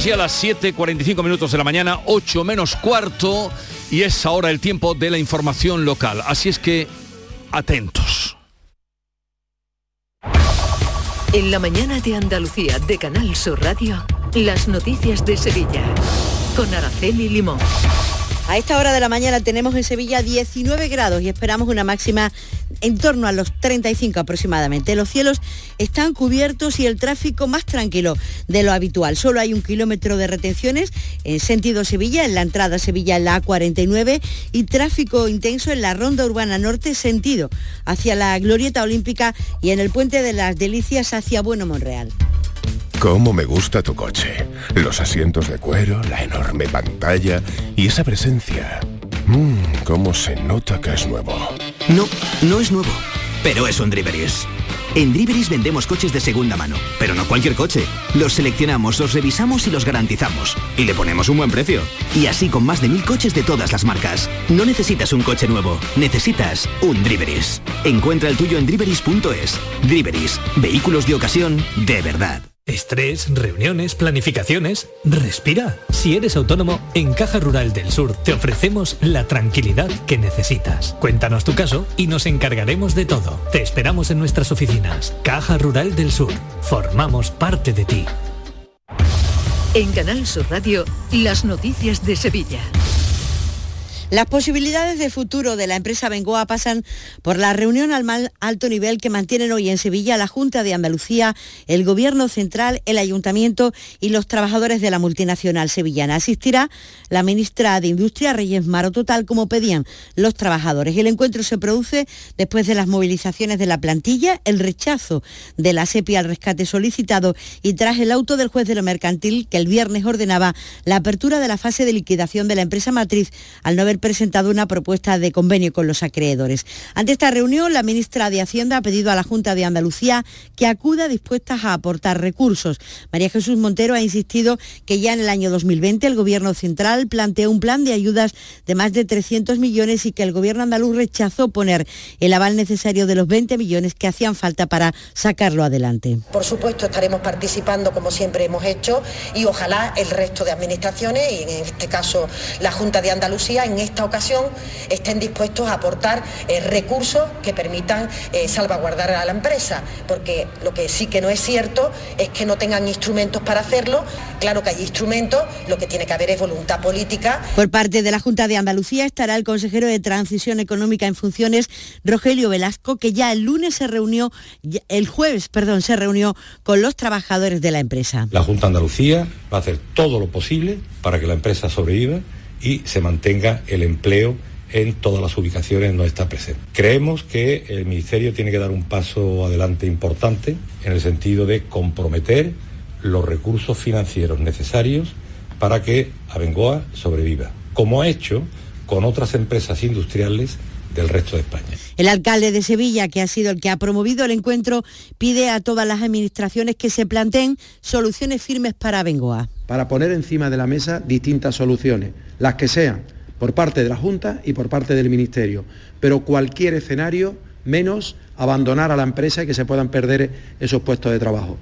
S1: Así a las 7.45 minutos de la mañana, 8 menos cuarto, y es ahora el tiempo de la información local. Así es que, atentos.
S48: En la mañana de Andalucía de Canal Sur Radio, las noticias de Sevilla, con Araceli Limón.
S33: A esta hora de la mañana tenemos en Sevilla 19 grados y esperamos una máxima en torno a los 35 aproximadamente. Los cielos están cubiertos y el tráfico más tranquilo de lo habitual. Solo hay un kilómetro de retenciones en sentido Sevilla, en la entrada Sevilla en la A49 y tráfico intenso en la ronda urbana norte sentido hacia la Glorieta Olímpica y en el puente de las Delicias hacia Bueno Monreal.
S49: ¿Cómo me gusta tu coche? Los asientos de cuero, la enorme pantalla y esa presencia. Mmm, cómo se nota que es nuevo.
S50: No, no es nuevo, pero es un Driveris. En Driveris vendemos coches de segunda mano, pero no cualquier coche. Los seleccionamos, los revisamos y los garantizamos. Y le ponemos un buen precio. Y así con más de mil coches de todas las marcas. No necesitas un coche nuevo, necesitas un Driveris. Encuentra el tuyo en driveris.es. Driveris, vehículos de ocasión de verdad.
S51: Estrés, reuniones, planificaciones. Respira. Si eres autónomo, en Caja Rural del Sur te ofrecemos la tranquilidad que necesitas. Cuéntanos tu caso y nos encargaremos de todo. Te esperamos en nuestras oficinas. Caja Rural del Sur. Formamos parte de ti.
S48: En Canal Sur Radio, las noticias de Sevilla.
S33: Las posibilidades de futuro de la empresa Bengoa pasan por la reunión al mal alto nivel que mantienen hoy en Sevilla la Junta de Andalucía, el Gobierno Central, el Ayuntamiento y los trabajadores de la multinacional sevillana. Asistirá la ministra de Industria, Reyes Maro Total, como pedían los trabajadores. El encuentro se produce después de las movilizaciones de la plantilla, el rechazo de la SEPI al rescate solicitado y tras el auto del juez de lo mercantil que el viernes ordenaba la apertura de la fase de liquidación de la empresa matriz al no haber presentado una propuesta de convenio con los acreedores. Ante esta reunión, la ministra de Hacienda ha pedido a la Junta de Andalucía que acuda dispuesta a aportar recursos. María Jesús Montero ha insistido que ya en el año 2020 el Gobierno Central planteó un plan de ayudas de más de 300 millones y que el Gobierno andaluz rechazó poner el aval necesario de los 20 millones que hacían falta para sacarlo adelante.
S52: Por supuesto, estaremos participando como siempre hemos hecho y ojalá el resto de administraciones y en este caso la Junta de Andalucía en esta ocasión estén dispuestos a aportar eh, recursos que permitan eh, salvaguardar a la empresa, porque lo que sí que no es cierto es que no tengan instrumentos para hacerlo. Claro que hay instrumentos, lo que tiene que haber es voluntad política.
S33: Por parte de la Junta de Andalucía estará el consejero de Transición Económica en funciones, Rogelio Velasco, que ya el lunes se reunió, el jueves, perdón, se reunió con los trabajadores de la empresa.
S53: La Junta de Andalucía va a hacer todo lo posible para que la empresa sobreviva y se mantenga el empleo en todas las ubicaciones donde está presente. Creemos que el Ministerio tiene que dar un paso adelante importante en el sentido de comprometer los recursos financieros necesarios para que Abengoa sobreviva, como ha hecho con otras empresas industriales del resto de España.
S33: El alcalde de Sevilla, que ha sido el que ha promovido el encuentro, pide a todas las administraciones que se planteen soluciones firmes para Bengoa.
S54: Para poner encima de la mesa distintas soluciones, las que sean, por parte de la Junta y por parte del Ministerio, pero cualquier escenario menos abandonar a la empresa y que se puedan perder esos puestos de trabajo.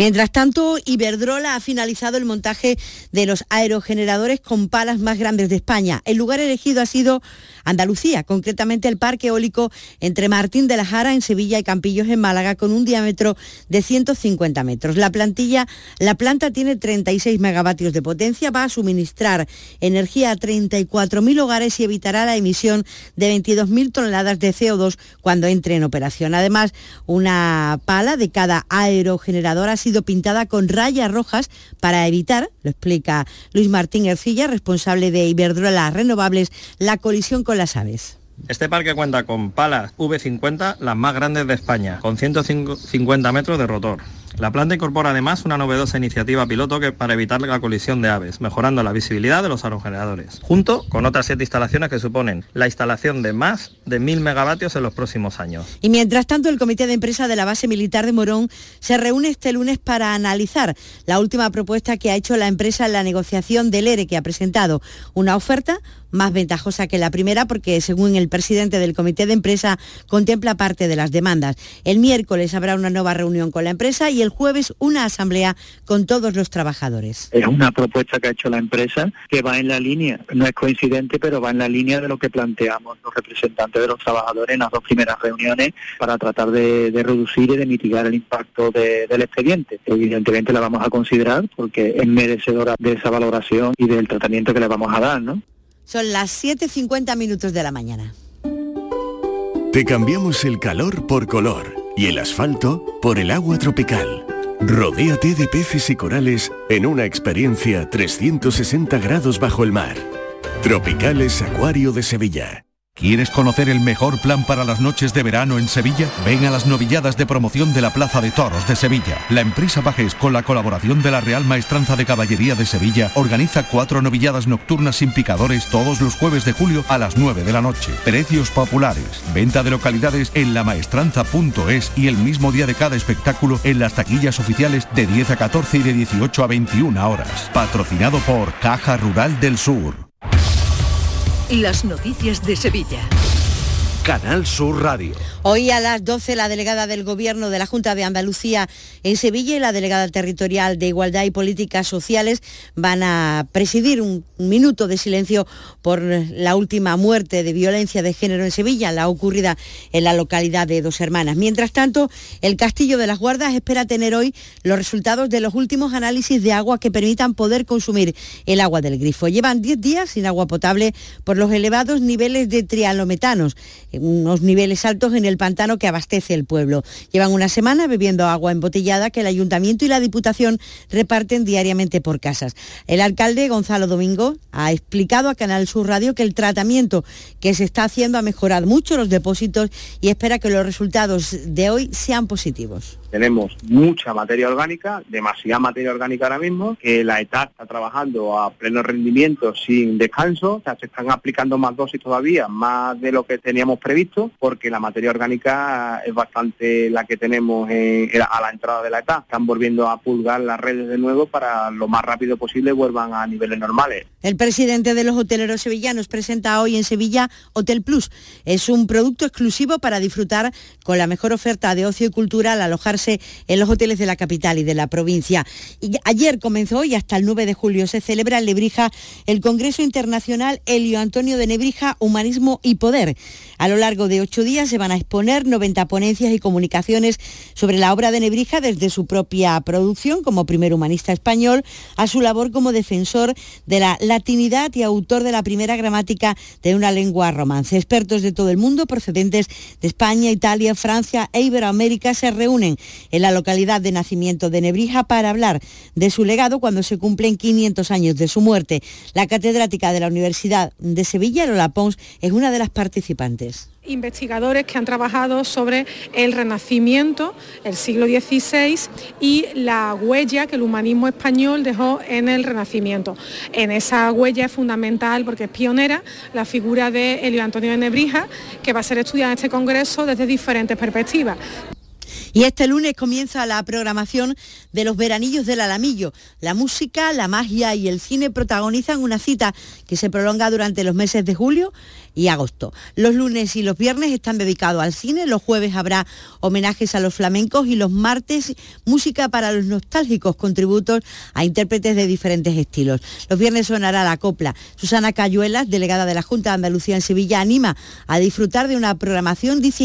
S33: Mientras tanto, Iberdrola ha finalizado el montaje de los aerogeneradores con palas más grandes de España. El lugar elegido ha sido Andalucía, concretamente el parque eólico entre Martín de la Jara en Sevilla y Campillos en Málaga, con un diámetro de 150 metros. La plantilla, la planta tiene 36 megavatios de potencia, va a suministrar energía a 34.000 hogares y evitará la emisión de 22.000 toneladas de CO2 cuando entre en operación. Además, una pala de cada aerogenerador ha sido pintada con rayas rojas para evitar, lo explica Luis Martín Ercilla, responsable de Iberdrola Renovables, la colisión con las aves.
S55: Este parque cuenta con palas V50, las más grandes de España, con 150 metros de rotor. La planta incorpora además una novedosa iniciativa piloto que para evitar la colisión de aves, mejorando la visibilidad de los aerogeneradores, junto con otras siete instalaciones que suponen la instalación de más de 1.000 megavatios en los próximos años.
S33: Y mientras tanto, el Comité de Empresa de la Base Militar de Morón se reúne este lunes para analizar la última propuesta que ha hecho la empresa en la negociación del ERE que ha presentado, una oferta más ventajosa que la primera porque, según el presidente del comité de empresa, contempla parte de las demandas. El miércoles habrá una nueva reunión con la empresa y y el jueves una asamblea con todos los trabajadores.
S34: Es una propuesta que ha hecho la empresa que va en la línea, no es coincidente, pero va en la línea de lo que planteamos los representantes de los trabajadores en las dos primeras reuniones para tratar de, reducir y de mitigar el impacto del expediente. Evidentemente la vamos a considerar porque es merecedora de esa valoración y del tratamiento que le vamos a dar, ¿no?
S33: Son las 7.50 minutos de la mañana.
S31: Te cambiamos el calor por color y el asfalto por el agua tropical. Rodéate de peces y corales en una experiencia 360 grados bajo el mar. Tropicales Acuario de Sevilla.
S46: ¿Quieres conocer el mejor plan para las noches de verano en Sevilla? Ven a las novilladas de promoción de la Plaza de Toros de Sevilla. La empresa Bajes, con la colaboración de la Real Maestranza de Caballería de Sevilla, organiza cuatro novilladas nocturnas sin picadores todos los jueves de julio a las 9 de la noche. Precios populares, venta de localidades en lamaestranza.es y el mismo día de cada espectáculo en las taquillas oficiales de 10 a 14 y de 18 a 21 horas. Patrocinado por Caja Rural del Sur.
S48: Las noticias de Sevilla.
S31: Canal Sur Radio.
S33: Hoy a las 12 la delegada del Gobierno de la Junta de Andalucía en Sevilla y la delegada territorial de Igualdad y Políticas Sociales van a presidir un, minuto de silencio por la última muerte de violencia de género en Sevilla, la ocurrida en la localidad de Dos Hermanas. Mientras tanto, el Castillo de las Guardas espera tener hoy los resultados de los últimos análisis de agua que permitan poder consumir el agua del grifo. Llevan 10 días sin agua potable por los elevados niveles de trialometanos, unos niveles altos en el pantano que abastece el pueblo. Llevan una semana bebiendo agua embotellada que el ayuntamiento y la Diputación reparten diariamente por casas. El alcalde Gonzalo Domingo ha explicado a Canal Sur Radio que el tratamiento que se está haciendo ha mejorado mucho los depósitos y espera que los resultados de hoy sean positivos.
S34: Tenemos mucha materia orgánica, demasiada materia orgánica ahora mismo, que la ETA está trabajando a pleno rendimiento sin descanso, se están aplicando más dosis todavía, más de lo que teníamos previsto, porque la materia orgánica es bastante la que tenemos a la entrada de la ETA. Están volviendo a pulgar las redes de nuevo para lo más rápido posible vuelvan a niveles normales.
S33: El presidente de los hoteleros sevillanos presenta hoy en Sevilla Hotel Plus. Es un producto exclusivo para disfrutar con la mejor oferta de ocio y cultura al en los hoteles de la capital y de la provincia. Y ayer comenzó y hasta el 9 de julio se celebra en Lebrija el Congreso Internacional Helio Antonio de Nebrija, Humanismo y Poder. A lo largo de ocho días se van a exponer 90 ponencias y comunicaciones sobre la obra de Nebrija desde su propia producción como primer humanista español a su labor como defensor de la latinidad y autor de la primera gramática de una lengua romance. Expertos de todo el mundo procedentes de España, Italia, Francia e Iberoamérica se reúnen en la localidad de nacimiento de Nebrija para hablar de su legado cuando se cumplen 500 años de su muerte. La catedrática de la Universidad de Sevilla, Lola Pons, es una de las participantes
S47: investigadores que han trabajado sobre el Renacimiento, el siglo XVI y la huella que el humanismo español dejó en el Renacimiento. En esa huella es fundamental, porque es pionera, la figura de Elio Antonio de Nebrija, que va a ser estudiada en este congreso desde diferentes perspectivas.
S33: Y este lunes comienza la programación de los veranillos del Alamillo. La música, la magia y el cine protagonizan una cita que se prolonga durante los meses de julio y agosto. Los lunes y los viernes están dedicados al cine, los jueves habrá homenajes a los flamencos y los martes música para los nostálgicos, contributos a intérpretes de diferentes estilos. Los viernes sonará la copla. Susana Cayuelas, delegada de la Junta de Andalucía en Sevilla, anima a disfrutar de una programación, dice,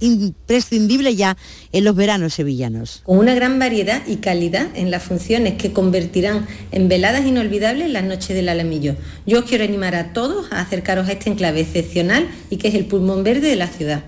S33: imprescindible ya en los veranos sevillanos.
S56: Con una gran variedad y calidad en las funciones que convertirán en veladas inolvidables las noches del Alamillo. Yo os quiero animar a todos a acercaros a este enclave excepcional y que es el pulmón verde de la ciudad.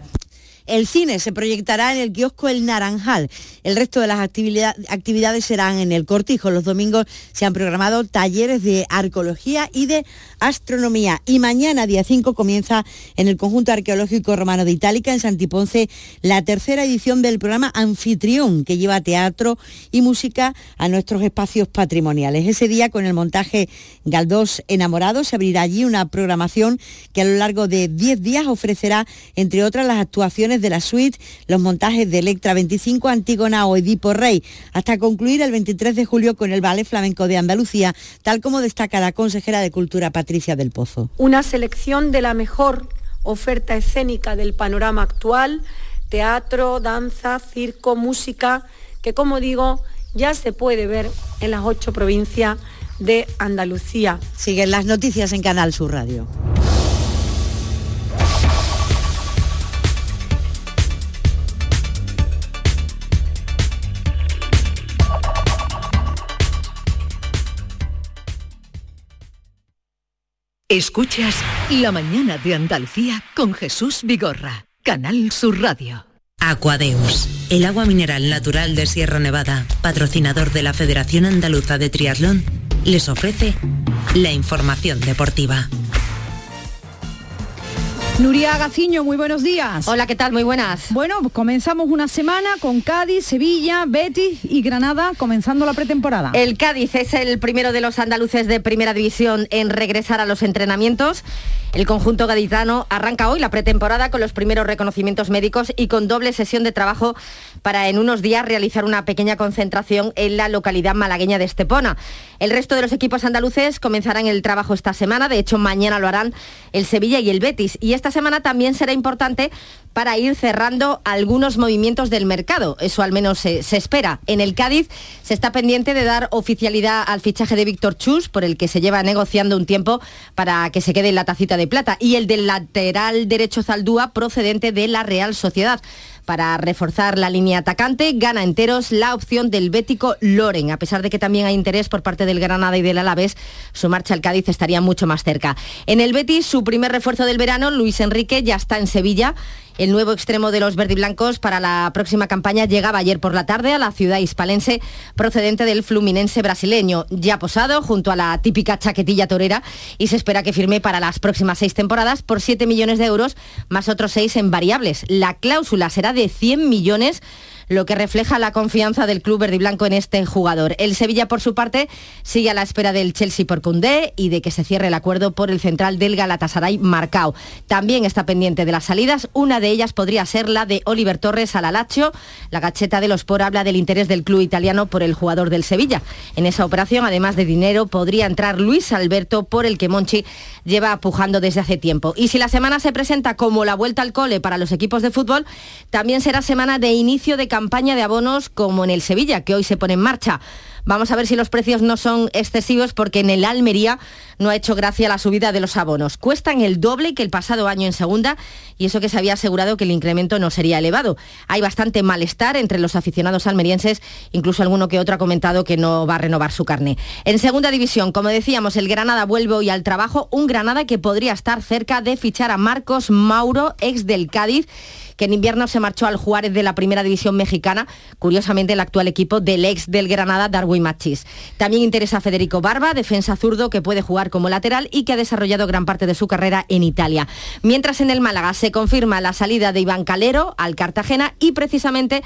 S33: El cine se proyectará en el kiosco El Naranjal. El resto de las actividades serán en el Cortijo. Los domingos se han programado talleres de arqueología y de astronomía. Y mañana, día 5, comienza en el Conjunto Arqueológico Romano de Itálica, en Santiponce, la tercera edición del programa Anfitrión, que lleva teatro y música a nuestros espacios patrimoniales. Ese día, con el montaje Galdós Enamorado, se abrirá allí una programación que a lo largo de 10 días ofrecerá, entre otras, las actuaciones de la suite, los montajes de Electra 25, Antígona o Edipo Rey, hasta concluir el 23 de julio con el Ballet Flamenco de Andalucía, tal como destaca la consejera de Cultura Patricia del Pozo.
S42: Una selección de la mejor oferta escénica del panorama actual, teatro, danza, circo, música,
S57: que como digo, ya se puede ver en las ocho provincias de Andalucía.
S33: Siguen las noticias en Canal Sur Radio.
S48: Escuchas La mañana de Andalucía con Jesús Vigorra, Canal Sur Radio.
S58: Aquadeus, el agua mineral natural de Sierra Nevada, patrocinador de la Federación Andaluza de Triatlón, les ofrece la información deportiva.
S59: Nuria Gaciño, muy buenos días.
S29: Hola, ¿qué tal? Muy buenas.
S59: Bueno, comenzamos una semana con Cádiz, Sevilla, Betis y Granada comenzando la pretemporada.
S29: El Cádiz es el primero de los andaluces de primera división en regresar a los entrenamientos. El conjunto gaditano arranca hoy la pretemporada con los primeros reconocimientos médicos y con doble sesión de trabajo para en unos días realizar una pequeña concentración en la localidad malagueña de Estepona. El resto de los equipos andaluces comenzarán el trabajo esta semana, de hecho mañana lo harán el Sevilla y el Betis. Y esta semana también será importante para ir cerrando algunos movimientos del mercado. Eso al menos se, espera. En el Cádiz se está pendiente de dar oficialidad al fichaje de Víctor Chus, por el que se lleva negociando un tiempo para que se quede en la tacita de plata, y el del lateral derecho Zaldúa procedente de la Real Sociedad. Para reforzar la línea atacante, gana enteros la opción del bético Loren. A pesar de que también hay interés por parte del Granada y del Alavés, su marcha al Cádiz estaría mucho más cerca. En el Betis, su primer refuerzo del verano, Luis Enrique, ya está en Sevilla el nuevo extremo de los verdiblancos para la próxima campaña llegaba ayer por la tarde a la ciudad hispalense procedente del fluminense brasileño, ya posado junto a la típica chaquetilla torera y se espera que firme para las próximas seis temporadas por 7 millones de euros más otros seis en variables. La cláusula será de 100 millones lo que refleja la confianza del club verde y blanco en este jugador. El Sevilla, por su parte, sigue a la espera del Chelsea por Cundé y de que se cierre el acuerdo por el central del Galatasaray Marcao. También está pendiente de las salidas. Una de ellas podría ser la de Oliver Torres al Alacho. La gacheta de los por habla del interés del club italiano por el jugador del Sevilla. En esa operación, además de dinero, podría entrar Luis Alberto por el que Monchi lleva pujando desde hace tiempo. Y si la semana se presenta como la vuelta al cole para los equipos de fútbol, también será semana de inicio de campaña de abonos como en el Sevilla, que hoy se pone en marcha. Vamos a ver si los precios no son excesivos porque en el Almería no ha hecho gracia la subida de los abonos. Cuestan el doble que el pasado año en segunda y eso que se había asegurado que el incremento no sería elevado. Hay bastante malestar entre los aficionados almerienses, incluso alguno que otro ha comentado que no va a renovar su carne. En segunda división, como decíamos, el Granada vuelve hoy al trabajo, un Granada que podría estar cerca de fichar a Marcos Mauro, ex del Cádiz que en invierno se marchó al Juárez de la Primera División Mexicana, curiosamente el actual equipo del ex del Granada, Darwin Machis. También interesa a Federico Barba, defensa zurdo que puede jugar como lateral y que ha desarrollado gran parte de su carrera en Italia. Mientras en el Málaga se confirma la salida de Iván Calero al Cartagena y precisamente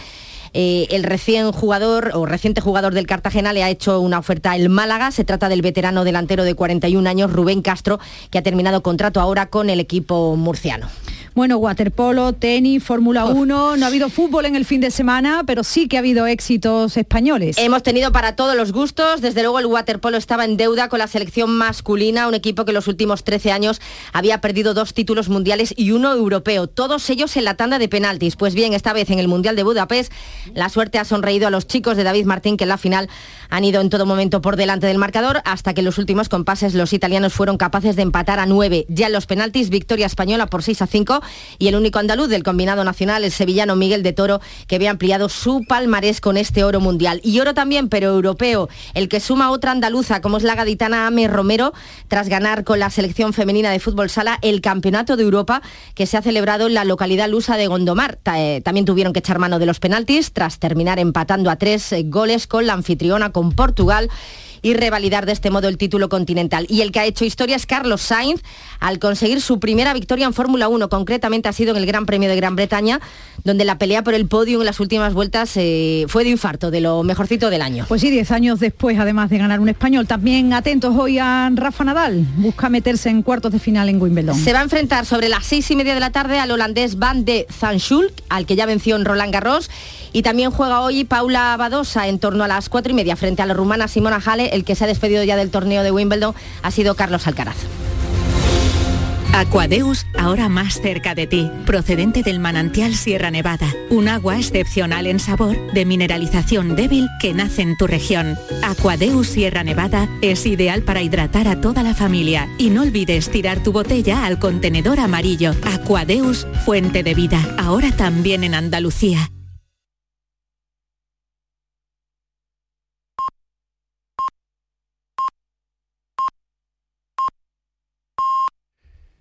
S29: eh, el recién jugador o reciente jugador del Cartagena le ha hecho una oferta al Málaga. Se trata del veterano delantero de 41 años, Rubén Castro, que ha terminado contrato ahora con el equipo murciano.
S59: Bueno, waterpolo, tenis, Fórmula 1, no ha habido fútbol en el fin de semana, pero sí que ha habido éxitos españoles.
S29: Hemos tenido para todos los gustos, desde luego el waterpolo estaba en deuda con la selección masculina, un equipo que en los últimos 13 años había perdido dos títulos mundiales y uno europeo, todos ellos en la tanda de penaltis. Pues bien, esta vez en el Mundial de Budapest, la suerte ha sonreído a los chicos de David Martín, que en la final han ido en todo momento por delante del marcador, hasta que en los últimos compases los italianos fueron capaces de empatar a 9. Ya en los penaltis, victoria española por 6 a 5 y el único andaluz del combinado nacional, el sevillano Miguel de Toro, que había ampliado su palmarés con este oro mundial. Y oro también, pero europeo, el que suma otra andaluza, como es la gaditana Ame Romero, tras ganar con la selección femenina de fútbol sala el Campeonato de Europa que se ha celebrado en la localidad lusa de Gondomar. Eh, también tuvieron que echar mano de los penaltis tras terminar empatando a tres eh, goles con la anfitriona, con Portugal y revalidar de este modo el título continental. Y el que ha hecho historia es Carlos Sainz al conseguir su primera victoria en Fórmula 1. Concretamente ha sido en el Gran Premio de Gran Bretaña, donde la pelea por el podio en las últimas vueltas eh, fue de infarto, de lo mejorcito del año.
S59: Pues sí, diez años después, además de ganar un español. También atentos hoy a Rafa Nadal. Busca meterse en cuartos de final en Wimbledon.
S29: Se va a enfrentar sobre las seis y media de la tarde al holandés Van de Zanschulk, al que ya venció en Roland Garros. Y también juega hoy Paula Badosa en torno a las cuatro y media frente a la rumana Simona Hale. El que se ha despedido ya del torneo de Wimbledon ha sido Carlos Alcaraz.
S60: Aquadeus, ahora más cerca de ti, procedente del manantial Sierra Nevada, un agua excepcional en sabor, de mineralización débil que nace en tu región. Aquadeus Sierra Nevada es ideal para hidratar a toda la familia y no olvides tirar tu botella al contenedor amarillo. Aquadeus, fuente de vida, ahora también en Andalucía.